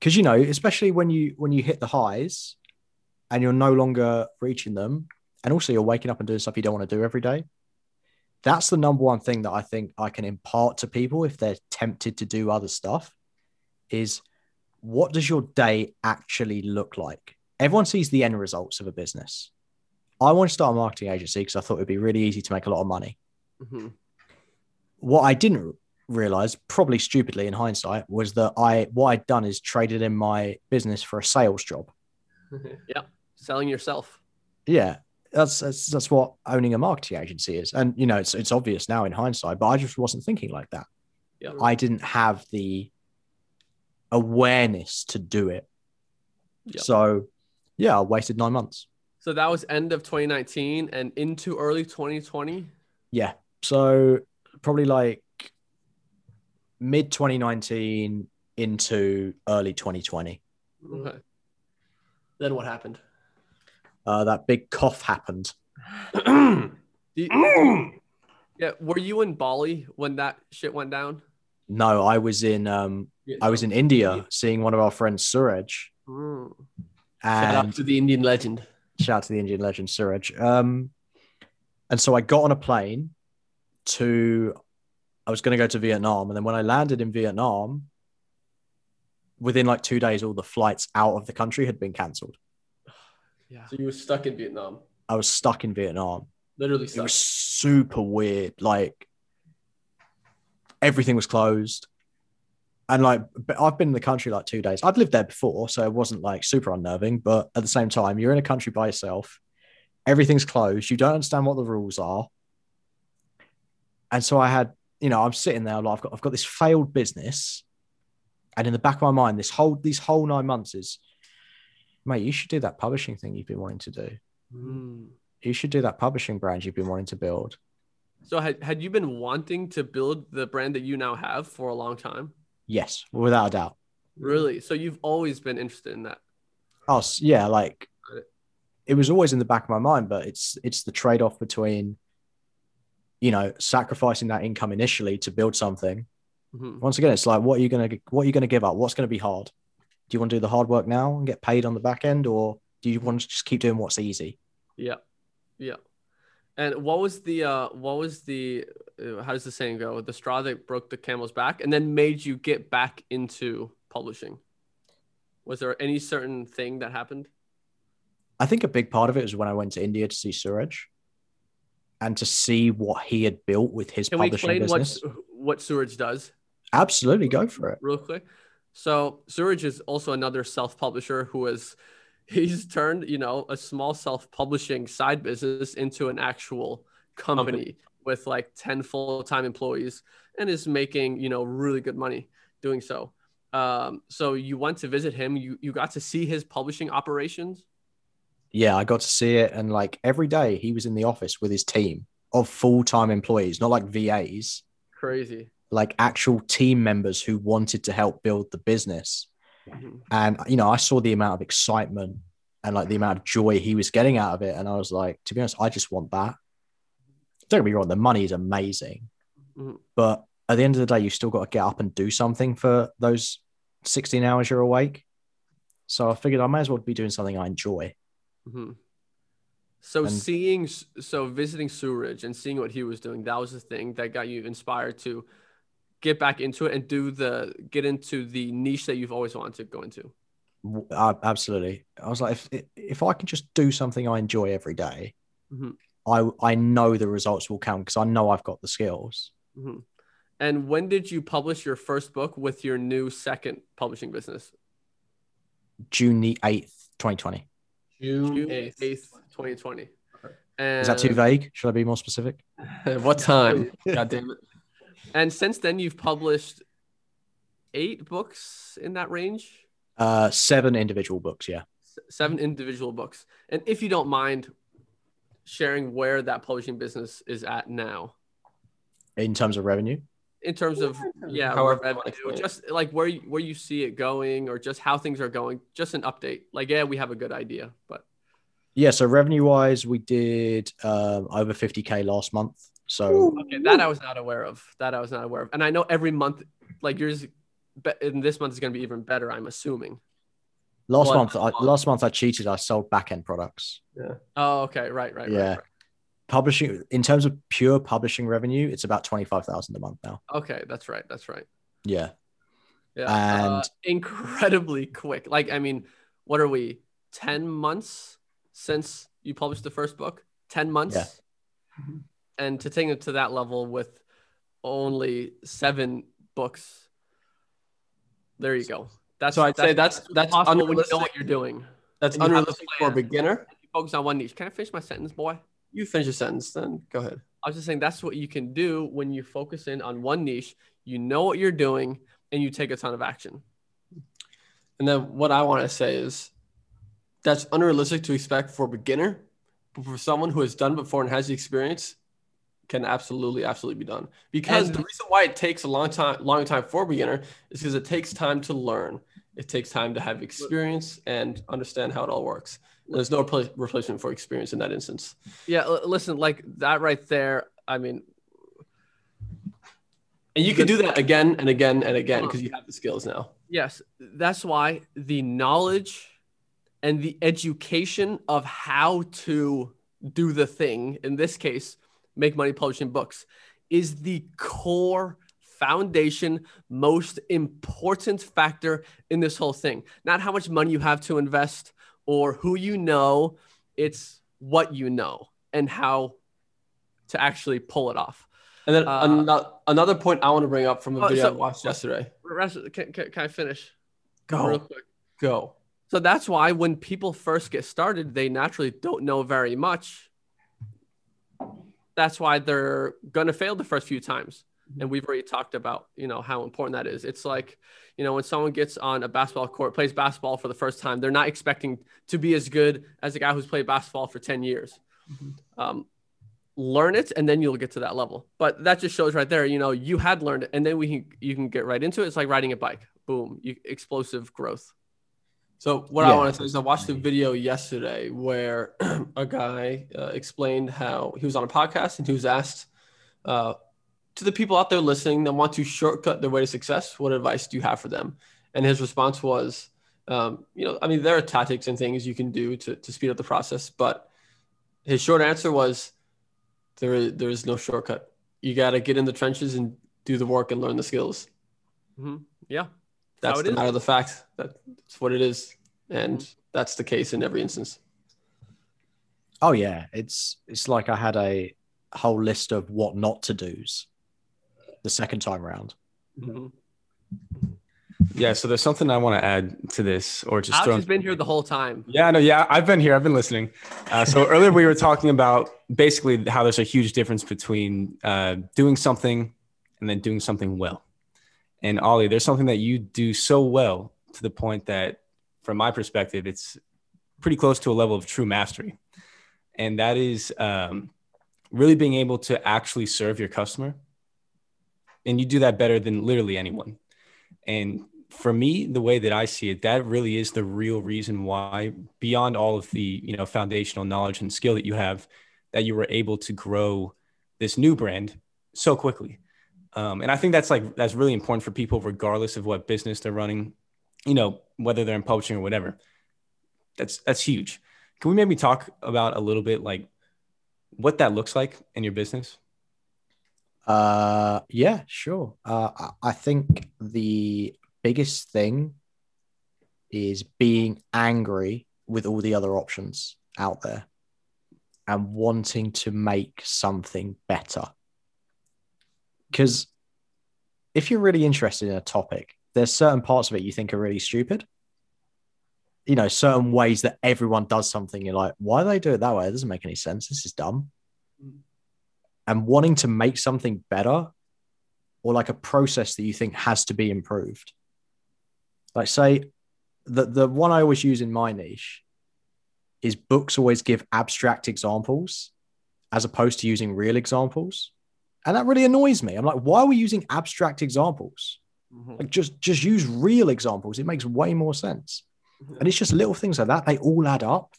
because you know, especially when you when you hit the highs, and you're no longer reaching them, and also you're waking up and doing stuff you don't want to do every day. That's the number one thing that I think I can impart to people if they're tempted to do other stuff. Is what does your day actually look like? Everyone sees the end results of a business. I want to start a marketing agency because I thought it'd be really easy to make a lot of money mhm. what I didn't realize, probably stupidly in hindsight, was that I what I'd done is traded in my business for a sales job. yeah, selling yourself. Yeah, that's that's, that's what owning a marketing agency is, and you know it's it's obvious now in hindsight, but I just wasn't thinking like that. Yeah. I didn't have the awareness to do it. Yeah. So, yeah, I wasted nine months. So that was end of 2019 and into early 2020. Yeah. So probably like mid 2019 into early 2020. Okay. Then what happened? Uh, that big cough happened. You- yeah, were you in Bali when that shit went down? No, I was in um, I was in India seeing one of our friends Suraj, Mm. Shout out to the Indian legend. shout out to the Indian legend Suraj. Um, and so I got on a plane to. I was going to go to Vietnam, and then when I landed in Vietnam, within like two days, all the flights out of the country had been cancelled. Yeah. So you were stuck in Vietnam, I was stuck in Vietnam. literally It was super weird. Like everything was closed. And like I've been in the country like two days. I'd lived there before, so it wasn't like super unnerving. But at the same time, you're in a country by yourself. Everything's closed. You don't understand what the rules are. And so I had, you know, I'm sitting there. Like I've got, I've got this failed business, and in the back of my mind, this whole, these whole nine months is, mate, you should do that publishing thing you've been wanting to do. Mm. You should do that publishing brand you've been wanting to build. So had, had you been wanting to build the brand that you now have for a long time? Yes, without a doubt. Really? So you've always been interested in that. Oh yeah, like it. it was always in the back of my mind, but it's it's the trade off between, you know, sacrificing that income initially to build something. Mhm. Once again, it's like what are you gonna what are you gonna give up? What's gonna be hard? Do you want to do the hard work now and get paid on the back end, or do you want to just keep doing what's easy? Yeah. Yeah. And what was the uh what was the uh, how does the saying go? The straw that broke the camel's back and then made you get back into publishing. Was there any certain thing that happened? I think a big part of it was when I went to India to see Suraj and to see what he had built with his Can we explain business. what what Suraj does Absolutely, go for it. real quick? So Suraj is also another self-publisher who has he's turned, you know, a small self-publishing side business into an actual company, Company. with like 10 full-time employees and is making, you know, really good money doing so. Um, so you went to visit him, you you got to see his publishing operations. Yeah, I got to see it. And like every day he was in the office with his team of full time employees, not like VAs, Crazy. like actual team members who wanted to help build the business. Mhm. And, you know, I saw the amount of excitement and like the amount of joy he was getting out of it. And I was like, to be honest, I just want that. Don't get me wrong, the money is amazing. Mhm. But at the end of the day, you still got to get up and do something for those 16 hours you're awake. So I figured I may as well be doing something I enjoy. Hmm So And- seeing, so visiting Suraj and seeing what he was doing, that was the thing that got you inspired to get back into it and do the get into the niche that you've always wanted to go into. Uh, absolutely. I was like, if if I can just do something I enjoy every day, Mhm. I I know the results will come because I know I've got the skills. hmm And when did you publish your first book with your new second publishing business? June the eighth, twenty twenty. June June 8th. 8th, 2020. And, Is that too vague? Should I be more specific? what time? God damn it. And since then, you've published eight books in that range. Uh, seven individual books. Yeah. seven individual books. And if you don't mind sharing where that publishing business is at now, In terms of revenue. In terms of yeah, However revenue, wanna explain it. just like where you, where you see it going, or just how things are going, just an update. Like yeah, we have a good idea, but Yeah. So revenue wise, we did um, over 50k last month. So okay, that I was not aware of. That I was not aware of, and I know every month, like yours, be- in this month is going to be even better. I'm assuming. last Well, month, I, last month I cheated. I sold back end products. Yeah. Oh, okay, right, right, Yeah. right, right. Publishing in terms of pure publishing revenue, it's about 25,000 a month now. Okay, that's right, that's right. Yeah. Yeah, uh, And- incredibly quick. Like, I mean, what are we? Ten months since you published the first book. Ten months, Yeah. Mhm. and to take it to that level with only seven books. There you go. That's So I'd say that's that's possible when you know what you're doing. That's and you unrealistic for a beginner. Focus on one niche. Can I finish my sentence, boy? You finish your sentence, then go ahead. I was just saying that's what you can do when you focus in on one niche. You know what you're doing, and you take a ton of action. And then what I want to say is that's unrealistic to expect for a beginner, but for someone who has done before and has the experience, can absolutely, absolutely be done. Because And- the reason why it takes a long time, long time for a beginner is because it takes time to learn. It takes time to have experience and understand how it all works. There's no repla- replacement for experience in that instance. Yeah, l- listen, like that right there. I mean, And you can do that again and again and again because you have the skills now. Yes, that's why the knowledge and the education of how to do the thing, in this case, make money publishing books, is the core foundation, most important factor in this whole thing. Not how much money you have to invest or who you know, it's what you know and how to actually pull it off. And then Uh, ano- another point I want to bring up from a Oh, video so- I watched yesterday. Can, can, can I finish? Go. Real quick. Go. So that's why when people first get started, they naturally don't know very much. That's why they're gonna fail the first few times. And we've already talked about, you know, how important that is. It's like, you know, when someone gets on a basketball court, plays basketball for the first time, they're not expecting to be as good as a guy who's played basketball for 10 years. Um, learn it and then you'll get to that level. But that just shows right there, you know, you had learned it and then we can you can get right into it. It's like riding a bike. Boom, you explosive growth. So what I want to say is I watched a video yesterday where a guy uh, explained how he was on a podcast and he was asked uh, to the people out there listening that want to shortcut their way to success, what advice do you have for them? And his response was, um, you know, I mean, there are tactics and things you can do to, to speed up the process, but his short answer was there is, there is no shortcut. You got to get in the trenches and do the work and learn the skills. Yeah. That's how the is. matter of the fact. That's what it is. And that's the case in every instance. Oh yeah, it's it's like I had a whole list of what not to do's the second time round. Mhm. Yeah, so there's something I want to add to this, or just Alex throw. has been here the whole time. Yeah, no, yeah, I've been here. I've been listening. Uh, so earlier we were talking about basically how there's a huge difference between uh, doing something and then doing something well. And Ollie, there's something that you do so well to the point that, from my perspective, it's pretty close to a level of true mastery, and that is um, really being able to actually serve your customer. And you do that better than literally anyone. And for me, the way that I see it, that really is the real reason why, beyond all of the you know foundational knowledge and skill that you have, that you were able to grow this new brand so quickly. Um, and I think that's like that's really important for people, regardless of what business they're running, you know, whether they're in publishing or whatever. That's that's huge. Can we maybe talk about a little bit like what that looks like in your business? Uh, yeah, sure. Uh, I- think the biggest thing is being angry with all the other options out there and wanting to make something better. Because if you're really interested in a topic, there's certain parts of it you think are really stupid. You know, certain ways that everyone does something, you're like, why do they do it that way? It doesn't make any sense. This is dumb and wanting to make something better or like a process that you think has to be improved. Like, say, the the one I always use in my niche is books always give abstract examples as opposed to using real examples. And that really annoys me. I'm like, why are we using abstract examples? Mhm. Like just just use real examples. It makes way more sense. Mhm. And it's just little things like that. They all add up.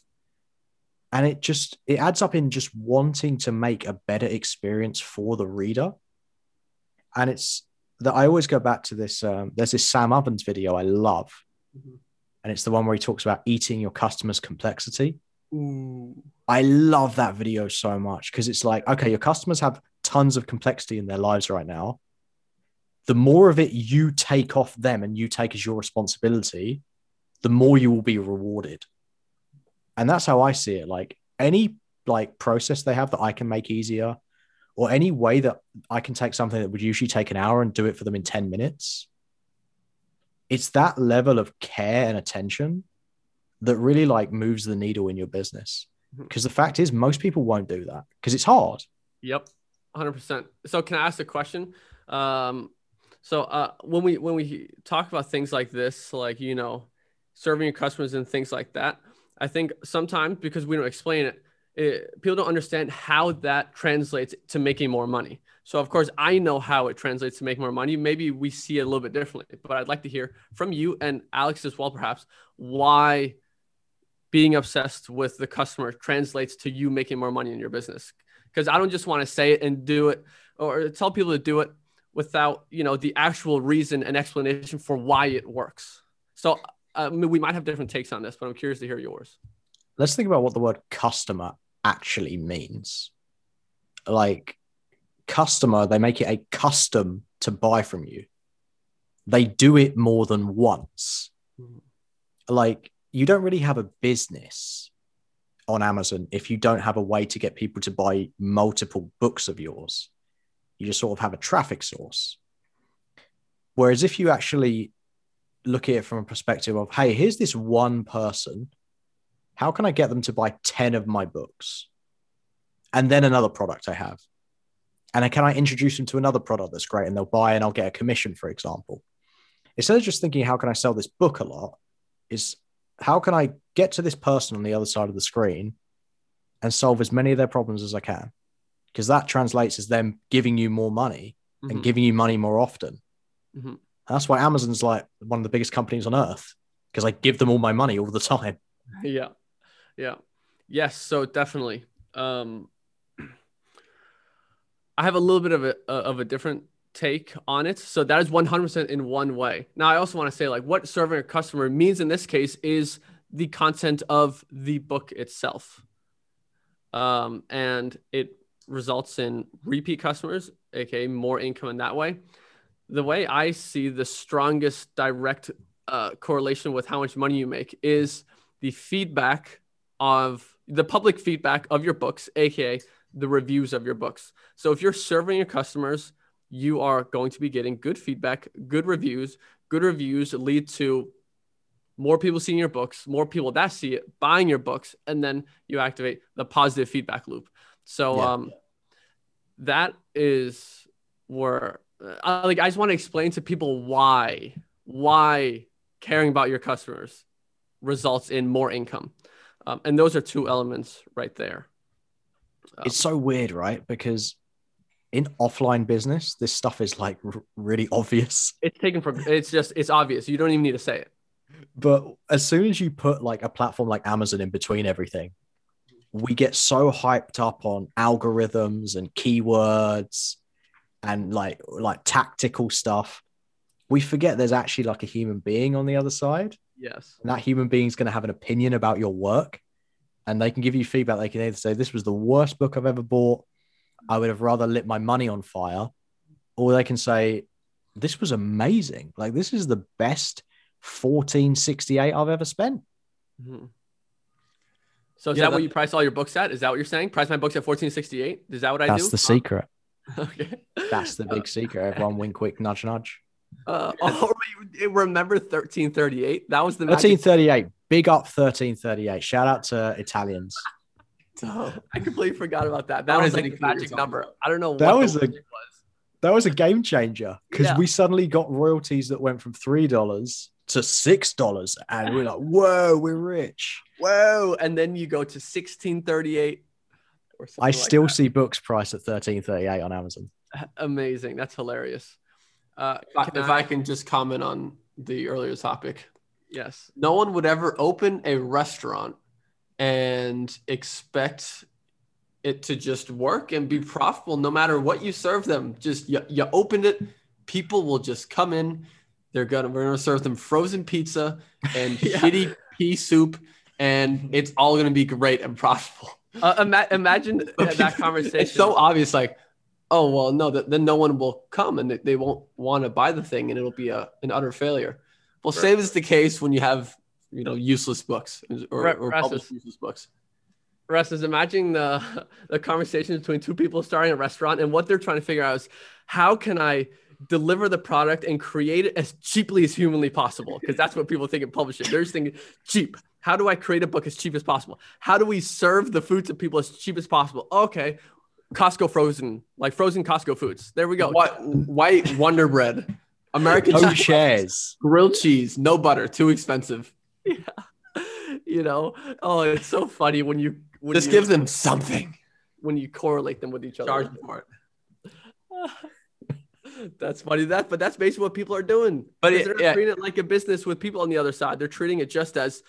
And it just it adds up in just wanting to make a better experience for the reader. And it's that I always go back to this. Um, there's this Sam Ovens video I love, Mhm. and it's the one where he talks about eating your customers' complexity. Ooh. I love that video so much because it's like, okay, your customers have tons of complexity in their lives right now. The more of it you take off them and you take as your responsibility, the more you will be rewarded. And that's how I see it. Like any like process they have that I can make easier, or any way that I can take something that would usually take an hour and do it for them in 10 minutes. It's that level of care and attention that really like moves the needle in your business. Because the fact is, most people won't do that because it's hard. Yep, hundred percent. So can I ask a question? Um, so uh, when we when we talk about things like this, like you know, serving your customers and things like that, I think sometimes because we don't explain it, it, people don't understand how that translates to making more money. So of course, I know how it translates to make more money. Maybe we see it a little bit differently, but I'd like to hear from you and Alex as well, perhaps why being obsessed with the customer translates to you making more money in your business because I don't just want to say it and do it or tell people to do it without you know the actual reason and explanation for why it works. So I mean, we might have different takes on this, but I'm curious to hear yours. Let's think about what the word customer actually means. Like, customer, they make it a custom to buy from you, they do it more than once. Mhm. Like, you don't really have a business on Amazon if you don't have a way to get people to buy multiple books of yours. You just sort of have a traffic source. Whereas if you actually look at it from a perspective of, hey, here's this one person, how can I get them to buy 10 of my books? And then another product I have. And then can I introduce them to another product that's great and they'll buy and I'll get a commission, for example? Instead of just thinking, how can I sell this book a lot, is how can I get to this person on the other side of the screen and solve as many of their problems as I can? Because that translates as them giving you more money Mhm. and giving you money more often. Mhm. That's why Amazon's like one of the biggest companies on earth because I give them all my money all the time. yeah. Yeah. Yes so definitely. Um i have a little bit of a of a different take on it. So that is 100% in one way. Now i also want to say like what serving a customer means in this case is the content of the book itself. Um and it results in repeat customers aka more income in that way the way i see the strongest direct uh, correlation with how much money you make is the feedback of the public feedback of your books, aka the reviews of your books. So if you're serving your customers, you are going to be getting good feedback, good reviews. Good reviews lead to more people seeing your books, more people that see it buying your books, and then you activate the positive feedback loop. So Yeah. um, that is where uh, like I just want to explain to people why why caring about your customers results in more income. Um, and those are two elements right there. Um, It's so weird, right? Because in offline business, this stuff is like r- really obvious. it's taken for it's just it's obvious. You don't even need to say it. But as soon as you put like a platform like Amazon in between everything, we get so hyped up on algorithms and keywords and like like tactical stuff. We forget there's actually like a human being on the other side. Yes. and that human being is going to have an opinion about your work and they can give you feedback they can either say this was the worst book i've ever bought i would have rather lit my money on fire or they can say this was amazing like this is the best 1468 i've ever spent Mhm. So is Yeah, that what you price all your books at? Is that what you're saying? Price my books at 1468? Is that what I do? that's the secret Okay. that's the big secret everyone wink quick nudge nudge Uh, oh, remember 1338? That was the magic. 1338 big up 1338 shout out to italians Oh, I completely forgot about that. That don't was have like any the magic number. I don't know That what was the a- was. that was a game changer because Yeah. we suddenly got royalties that went from three dollars to six dollars, and we're like, whoa, we're rich. Whoa! And then you go to sixteen thirty eight. Or something I like still that. see books priced at thirteen thirty eight on Amazon. amazing. That's hilarious. Uh, If I, can I can just comment on the earlier topic, yes, no one would ever open a restaurant and expect it to just work and be profitable no matter what you serve them. Just you, you opened it, people will just come in. They're gonna we're gonna serve them frozen pizza and Yeah. shitty pea soup, and it's all gonna be great and profitable. Uh, ima- imagine that conversation. It's so obvious, like, oh well, no, th- then no one will come and they, won't want to buy the thing, and it'll be a an utter failure. Well, Right. same is the case when you have you know useless books or, or published useless books. Ras is imagining the the conversation between two people starting a restaurant and what they're trying to figure out is how can I deliver the product and create it as cheaply as humanly possible because that's what people think in publishing. They're just thinking cheap. How do I create a book as cheap as possible? How do we serve the food to people as cheap as possible? Okay, Costco frozen, like frozen Costco foods. There we go. White, white Wonder Bread, American No cheese, grilled cheese, no butter, too expensive. Yeah. You know, oh, it's so funny when you when Just you, give them something. when you correlate them with each other. Charge for it. that's funny. That, but that's basically what people are doing. But it- they're yeah. treating it like a business with people on the other side. They're treating it just as,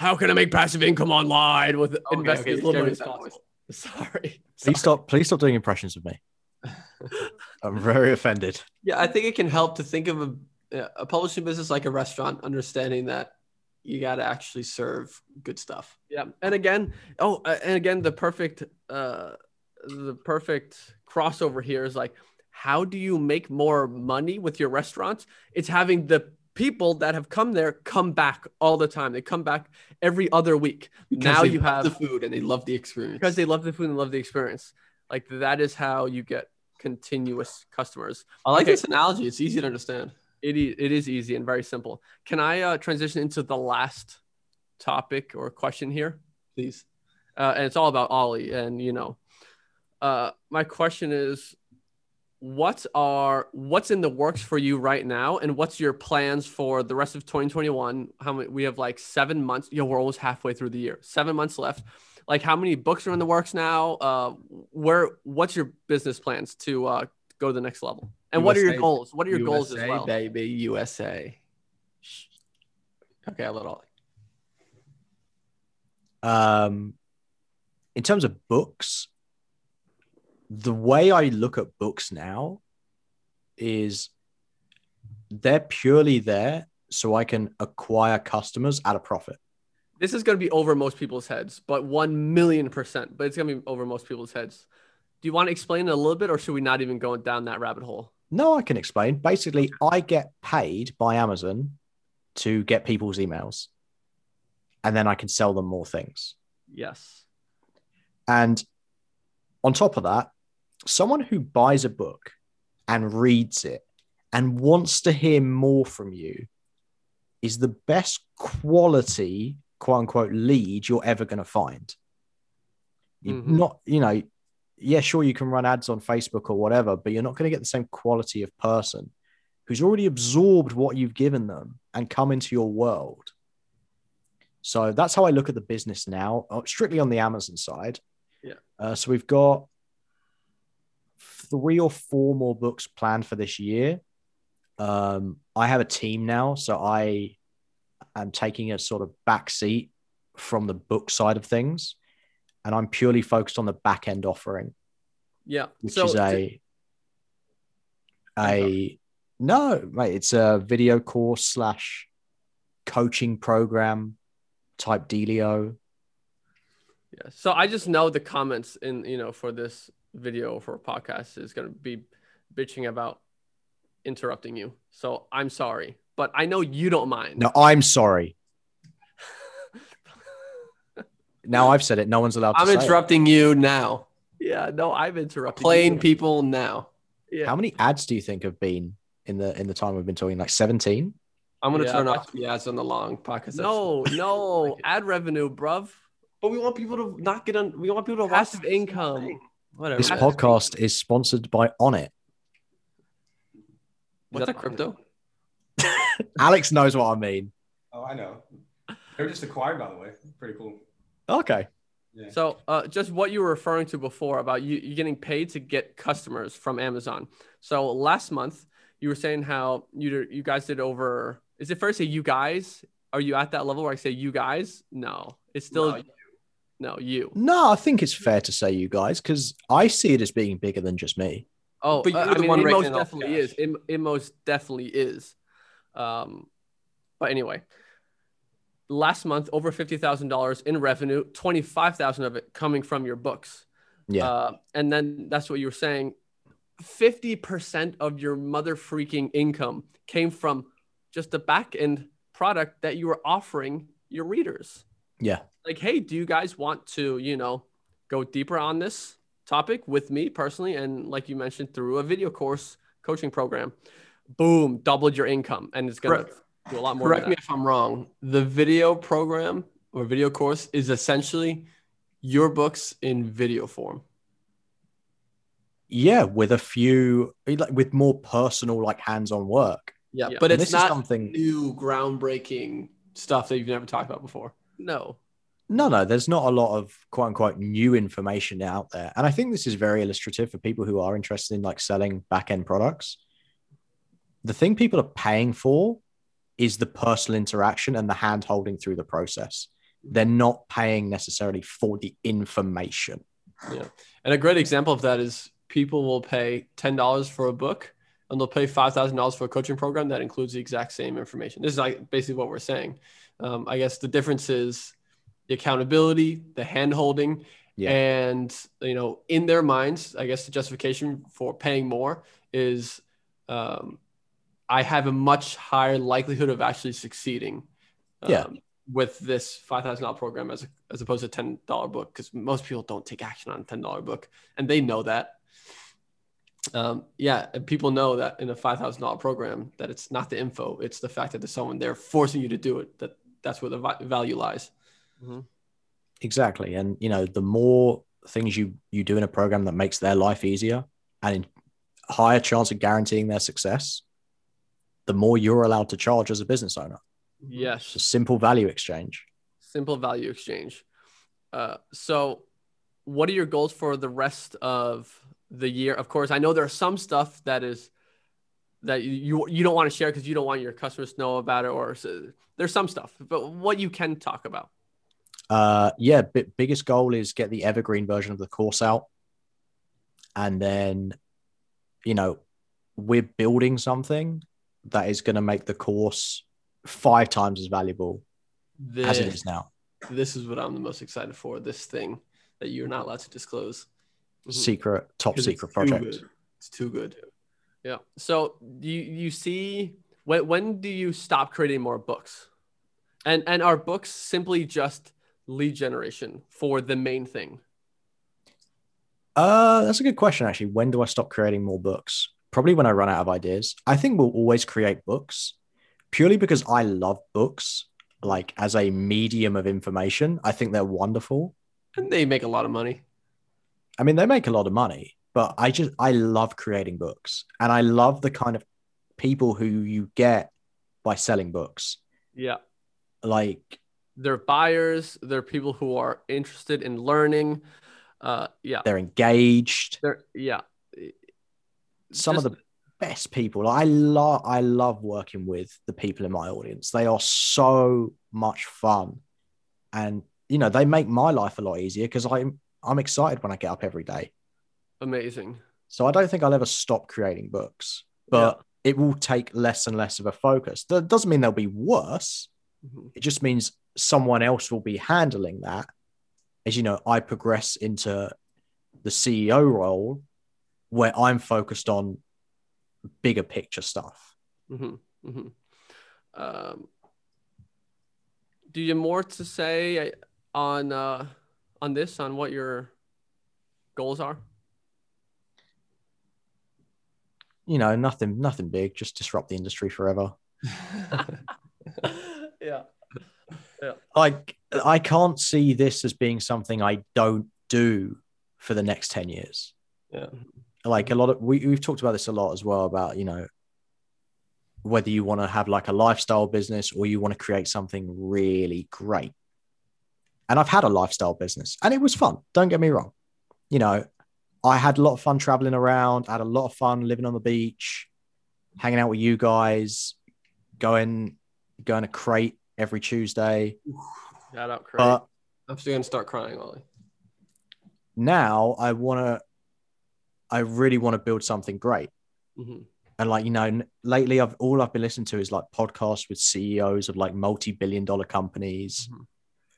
how can I make passive income online with investing okay, as little as possible? Sorry. Please stop. Please stop doing impressions of me. I'm very offended. Yeah, I think it can help to think of a, a publishing business like a restaurant, understanding that you got to actually serve good stuff. Yeah. And again, oh, uh, and again, the perfect, uh, the perfect crossover here is like, how do you make more money with your restaurants? It's having the people that have come there come back all the time. They come back every other week. Because now they you love have the food and they love the experience. because they love the food and love the experience. Like that is how you get continuous customers. I like Okay. this analogy. It's easy to understand. It is, it is easy and very simple. Can I uh, transition into the last topic or question here? Please. Uh, and it's all about Ollie. And you know, uh, my question is, what are what's in the works for you right now, and what's your plans for the rest of 2021? How many? We have like seven months. Yo, we're almost halfway through the year. Seven months left. Like, how many books are in the works now? Uh, where? What's your business plans to uh, go to the next level? And what are your goals? What are your goals as USA, well? baby, USA. Okay, a little Um, in terms of books, the way I look at books now is they're purely there so I can acquire customers at a profit. This is going to be over most people's heads, but 1 million percent. But it's going to be over most people's heads. Do you want to explain it a little bit, or should we not even go down that rabbit hole? No, I can explain. Basically, I get paid by Amazon to get people's emails, and then I can sell them more things. Yes. And on top of that, someone who buys a book and reads it and wants to hear more from you is the best quality, quote unquote, lead you're ever going to find. Mhm. Not, you know, yeah, sure, you can run ads on Facebook or whatever, but you're not going to get the same quality of person who's already absorbed what you've given them and come into your world. So that's how I look at the business now, uh, strictly on the Amazon side. Yeah. Uh, so we've got three or four more books planned for this year. Um, I have a team now, so I am taking a sort of back seat from the book side of things, and I'm purely focused on the back end offering, Yeah. which so is a a no, mate. It's a video course slash coaching program type dealio. yeah. So I just know the comments in you know for this video for a podcast is going to be bitching about interrupting you. So I'm sorry, but I know you don't mind. No, I'm sorry. Now I've said it. No one's allowed to I'm say it. interrupting you now. Yeah. No, I've interrupted. Plain you. people now. Yeah. How many ads do you think have been in the in the time we've been talking? Like 17? I'm gonna Yeah, turn off the ads on the long podcast. No, no ad revenue, bruv. but we want people to not get on. We want people to Passive watch this income. Thing. Whatever. This podcast is sponsored by Onnit. Is that a crypto? Alex knows what I mean. Oh, I know. They were just acquired, by the way. Pretty cool. Okay. Yeah. So, uh, just what you were referring to before about you, you getting paid to get customers from Amazon. So last month you were saying how you you guys did over. Is it fair to say you guys? Are you at that level where I say you guys? No, it's still No, you. No you. No, I think it's fair to say you guys because I see it as being bigger than just me. Oh, But uh, you're I the mean, one it most in all definitely is. It, it most definitely is. Um, but anyway, last month over fifty thousand dollars in revenue, twenty five thousand of it coming from your books. Yeah. Uh, and then that's what you were saying. Fifty percent of your mother freaking income came from just the back end product that you were offering your readers. Yeah. Like, hey, do you guys want to, you know, go deeper on this topic with me personally? And like you mentioned, through a video course coaching program, boom, doubled your income, and it's gonna do a lot more. Correct me if I'm wrong. The video program or video course is essentially your books in video form. Yeah, with a few like with more personal, like hands-on work. Yeah, Yeah. but And it's this is not something new, groundbreaking stuff that you've never talked about before. No. No, no, there's not a lot of quote unquote new information out there. And I think this is very illustrative for people who are interested in like selling back end products. The thing people are paying for is the personal interaction and the hand holding through the process. They're not paying necessarily for the information. Yeah. And a great example of that is people will pay ten dollars for a book, and they'll pay five thousand dollars for a coaching program that includes the exact same information. This is like basically what we're saying. Um, I guess the difference is the accountability, the hand holding, Yeah. and you know, in their minds, I guess the justification for paying more is um, I have a much higher likelihood of actually succeeding. Yeah. um, with this five thousand dollar program as a, as opposed to a ten dollar book because most people don't take action on a ten dollar book and they know that. Um, yeah, and people know that in a five thousand dollar program that it's not the info, it's the fact that there's someone there forcing you to do it. That that's where the value lies. Exactly. And you know, the more things you you do in a program that makes their life easier and higher chance of guaranteeing their success, the more you're allowed to charge as a business owner. It's a Yes. simple value exchange. Simple value exchange. Uh, so, what are your goals for the rest of the year? Of course, I know there's some stuff that is that you you, don't want to share because you don't want your customers to know about it, or so, there's some stuff. But what you can talk about. Uh, yeah, bi- biggest goal is get the evergreen version of the course out, and then, you know, we're building something that is going to make the course five times as valuable This, as it is now. this is what I'm the most excited for. This thing that you're not allowed to disclose. Secret, top secret project. good. It's too good. Yeah. So you you see when when do you stop creating more books? And and are books simply just lead generation for the main thing? Uh, that's a good question, actually. When do I stop creating more books? Probably when I run out of ideas. I think we'll always create books purely because I love books, like as a medium of information. I think they're wonderful. And they make a lot of money. I mean, they make a lot of money, but I just, I love creating books and I love the kind of people who you get by selling books. Yeah. Like, They're buyers, they're people who are interested in learning. Uh yeah. they're engaged. They're yeah. Some of the best people. I love I love working with the people in my audience. They are so much fun. And you know, they make my life a lot easier because I'm I'm excited when I get up every day. Amazing. So I don't think I'll ever stop creating books, but it will take less and less of a focus. That doesn't mean they'll be worse. Mhm. It just means someone else will be handling that. As you know, I progress into the CEO role where I'm focused on bigger picture stuff. hmm hmm Um, do you have more to say on uh, on this? On what your goals are? You know, nothing, nothing big. Just disrupt the industry forever. yeah. Yeah. Like I can't see this as being something I don't do for the next ten years. Yeah. Like a lot of we we've talked about this a lot as well about you know whether you want to have like a lifestyle business or you want to create something really great. And I've had a lifestyle business and it was fun. Don't get me wrong. You know, I had a lot of fun traveling around, I had a lot of fun living on the beach, hanging out with you guys, going going to crate every Tuesday. Shout out, Craig. But I'm still gonna start crying, Ollie. now I want to I really want to build something great. Mhm. And like, you know, lately I've all I've been listening to is like podcasts with CEOs of like multi-billion dollar companies. Mhm.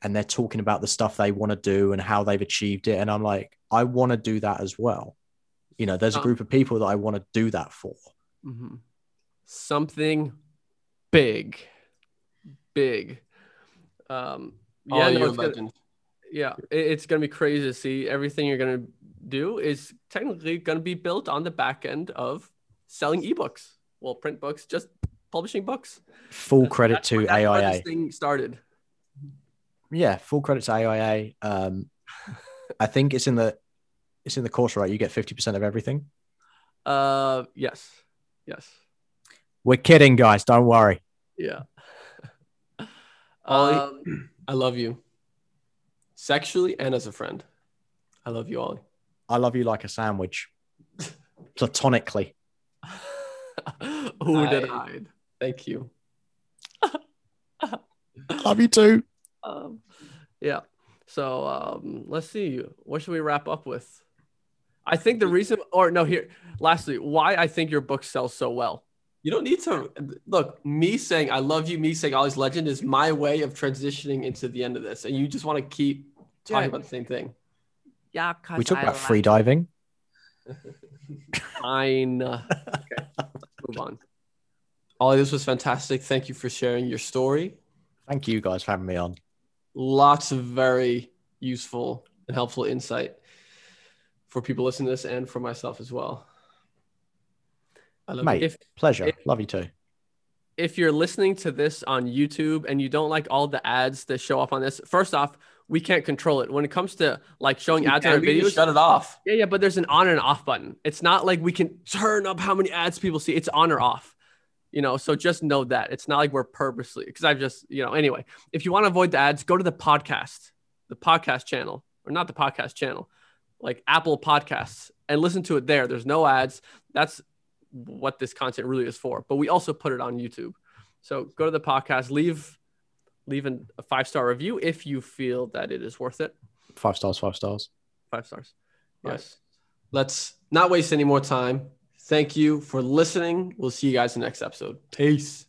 And they're talking about the stuff they want to do and how they've achieved it. And I'm like, I want to do that as well. You know, there's a Um, group of people that I want to do that for. Mhm. Something big, big. Um, yeah, no, it's gonna- yeah, it- it's gonna be crazy to see everything you're gonna do is technically gonna be built on the back end of selling ebooks. Well, print books, just publishing books. Full credit That's to where- that's AIA. this thing started. Yeah, full credit to AIA. Um, I think it's in the it's in the course, right? You get 50% of everything. Uh, yes, yes, We're kidding, guys. Don't worry. yeah. Ollie, Um, I love you. Sexually and as a friend. I love you, Ollie. I love you like a sandwich. Platonically. who did I- Thank you. Love you too. Um, yeah. So um, let's see. What should we wrap up with? I think the reason, or no, here. Lastly, why I think your book sells so well. You don't need to look. Me saying I love you, me saying Ollie's legend is my way of transitioning into the end of this, and you just want to keep talking Yeah. about the same thing. Yeah, cause We talk I about like free diving. Fine. okay, move on. Ollie, this was fantastic. Thank you for sharing your story. Thank you guys for having me on. Lots of very useful and helpful insight for people listening to this, and for myself as well. I love Mate. you. If Pleasure. If- Love you too. if you're listening to this on YouTube and you don't like all the ads that show up on this, first off, we can't control it. When it comes to like showing ads on our And we can videos, shut it off. Yeah, yeah, but there's an on and off button. It's not like we can turn up how many ads people see. It's on or off. You know, so just know that. It's not like we're purposely because I've just, you know, anyway, if you want to avoid the ads, go to the podcast, the podcast channel, or not the podcast channel, like Apple Podcasts, and listen to it there. There's no ads. That's what this content really is for. But we also put it on YouTube. So go to the podcast, leave leave an- a five star review if you feel that it is worth it. Five stars, five stars. Five stars. Right. Yes. Let's not waste any more time. Thank you for listening. We'll see you guys in the next episode. Peace.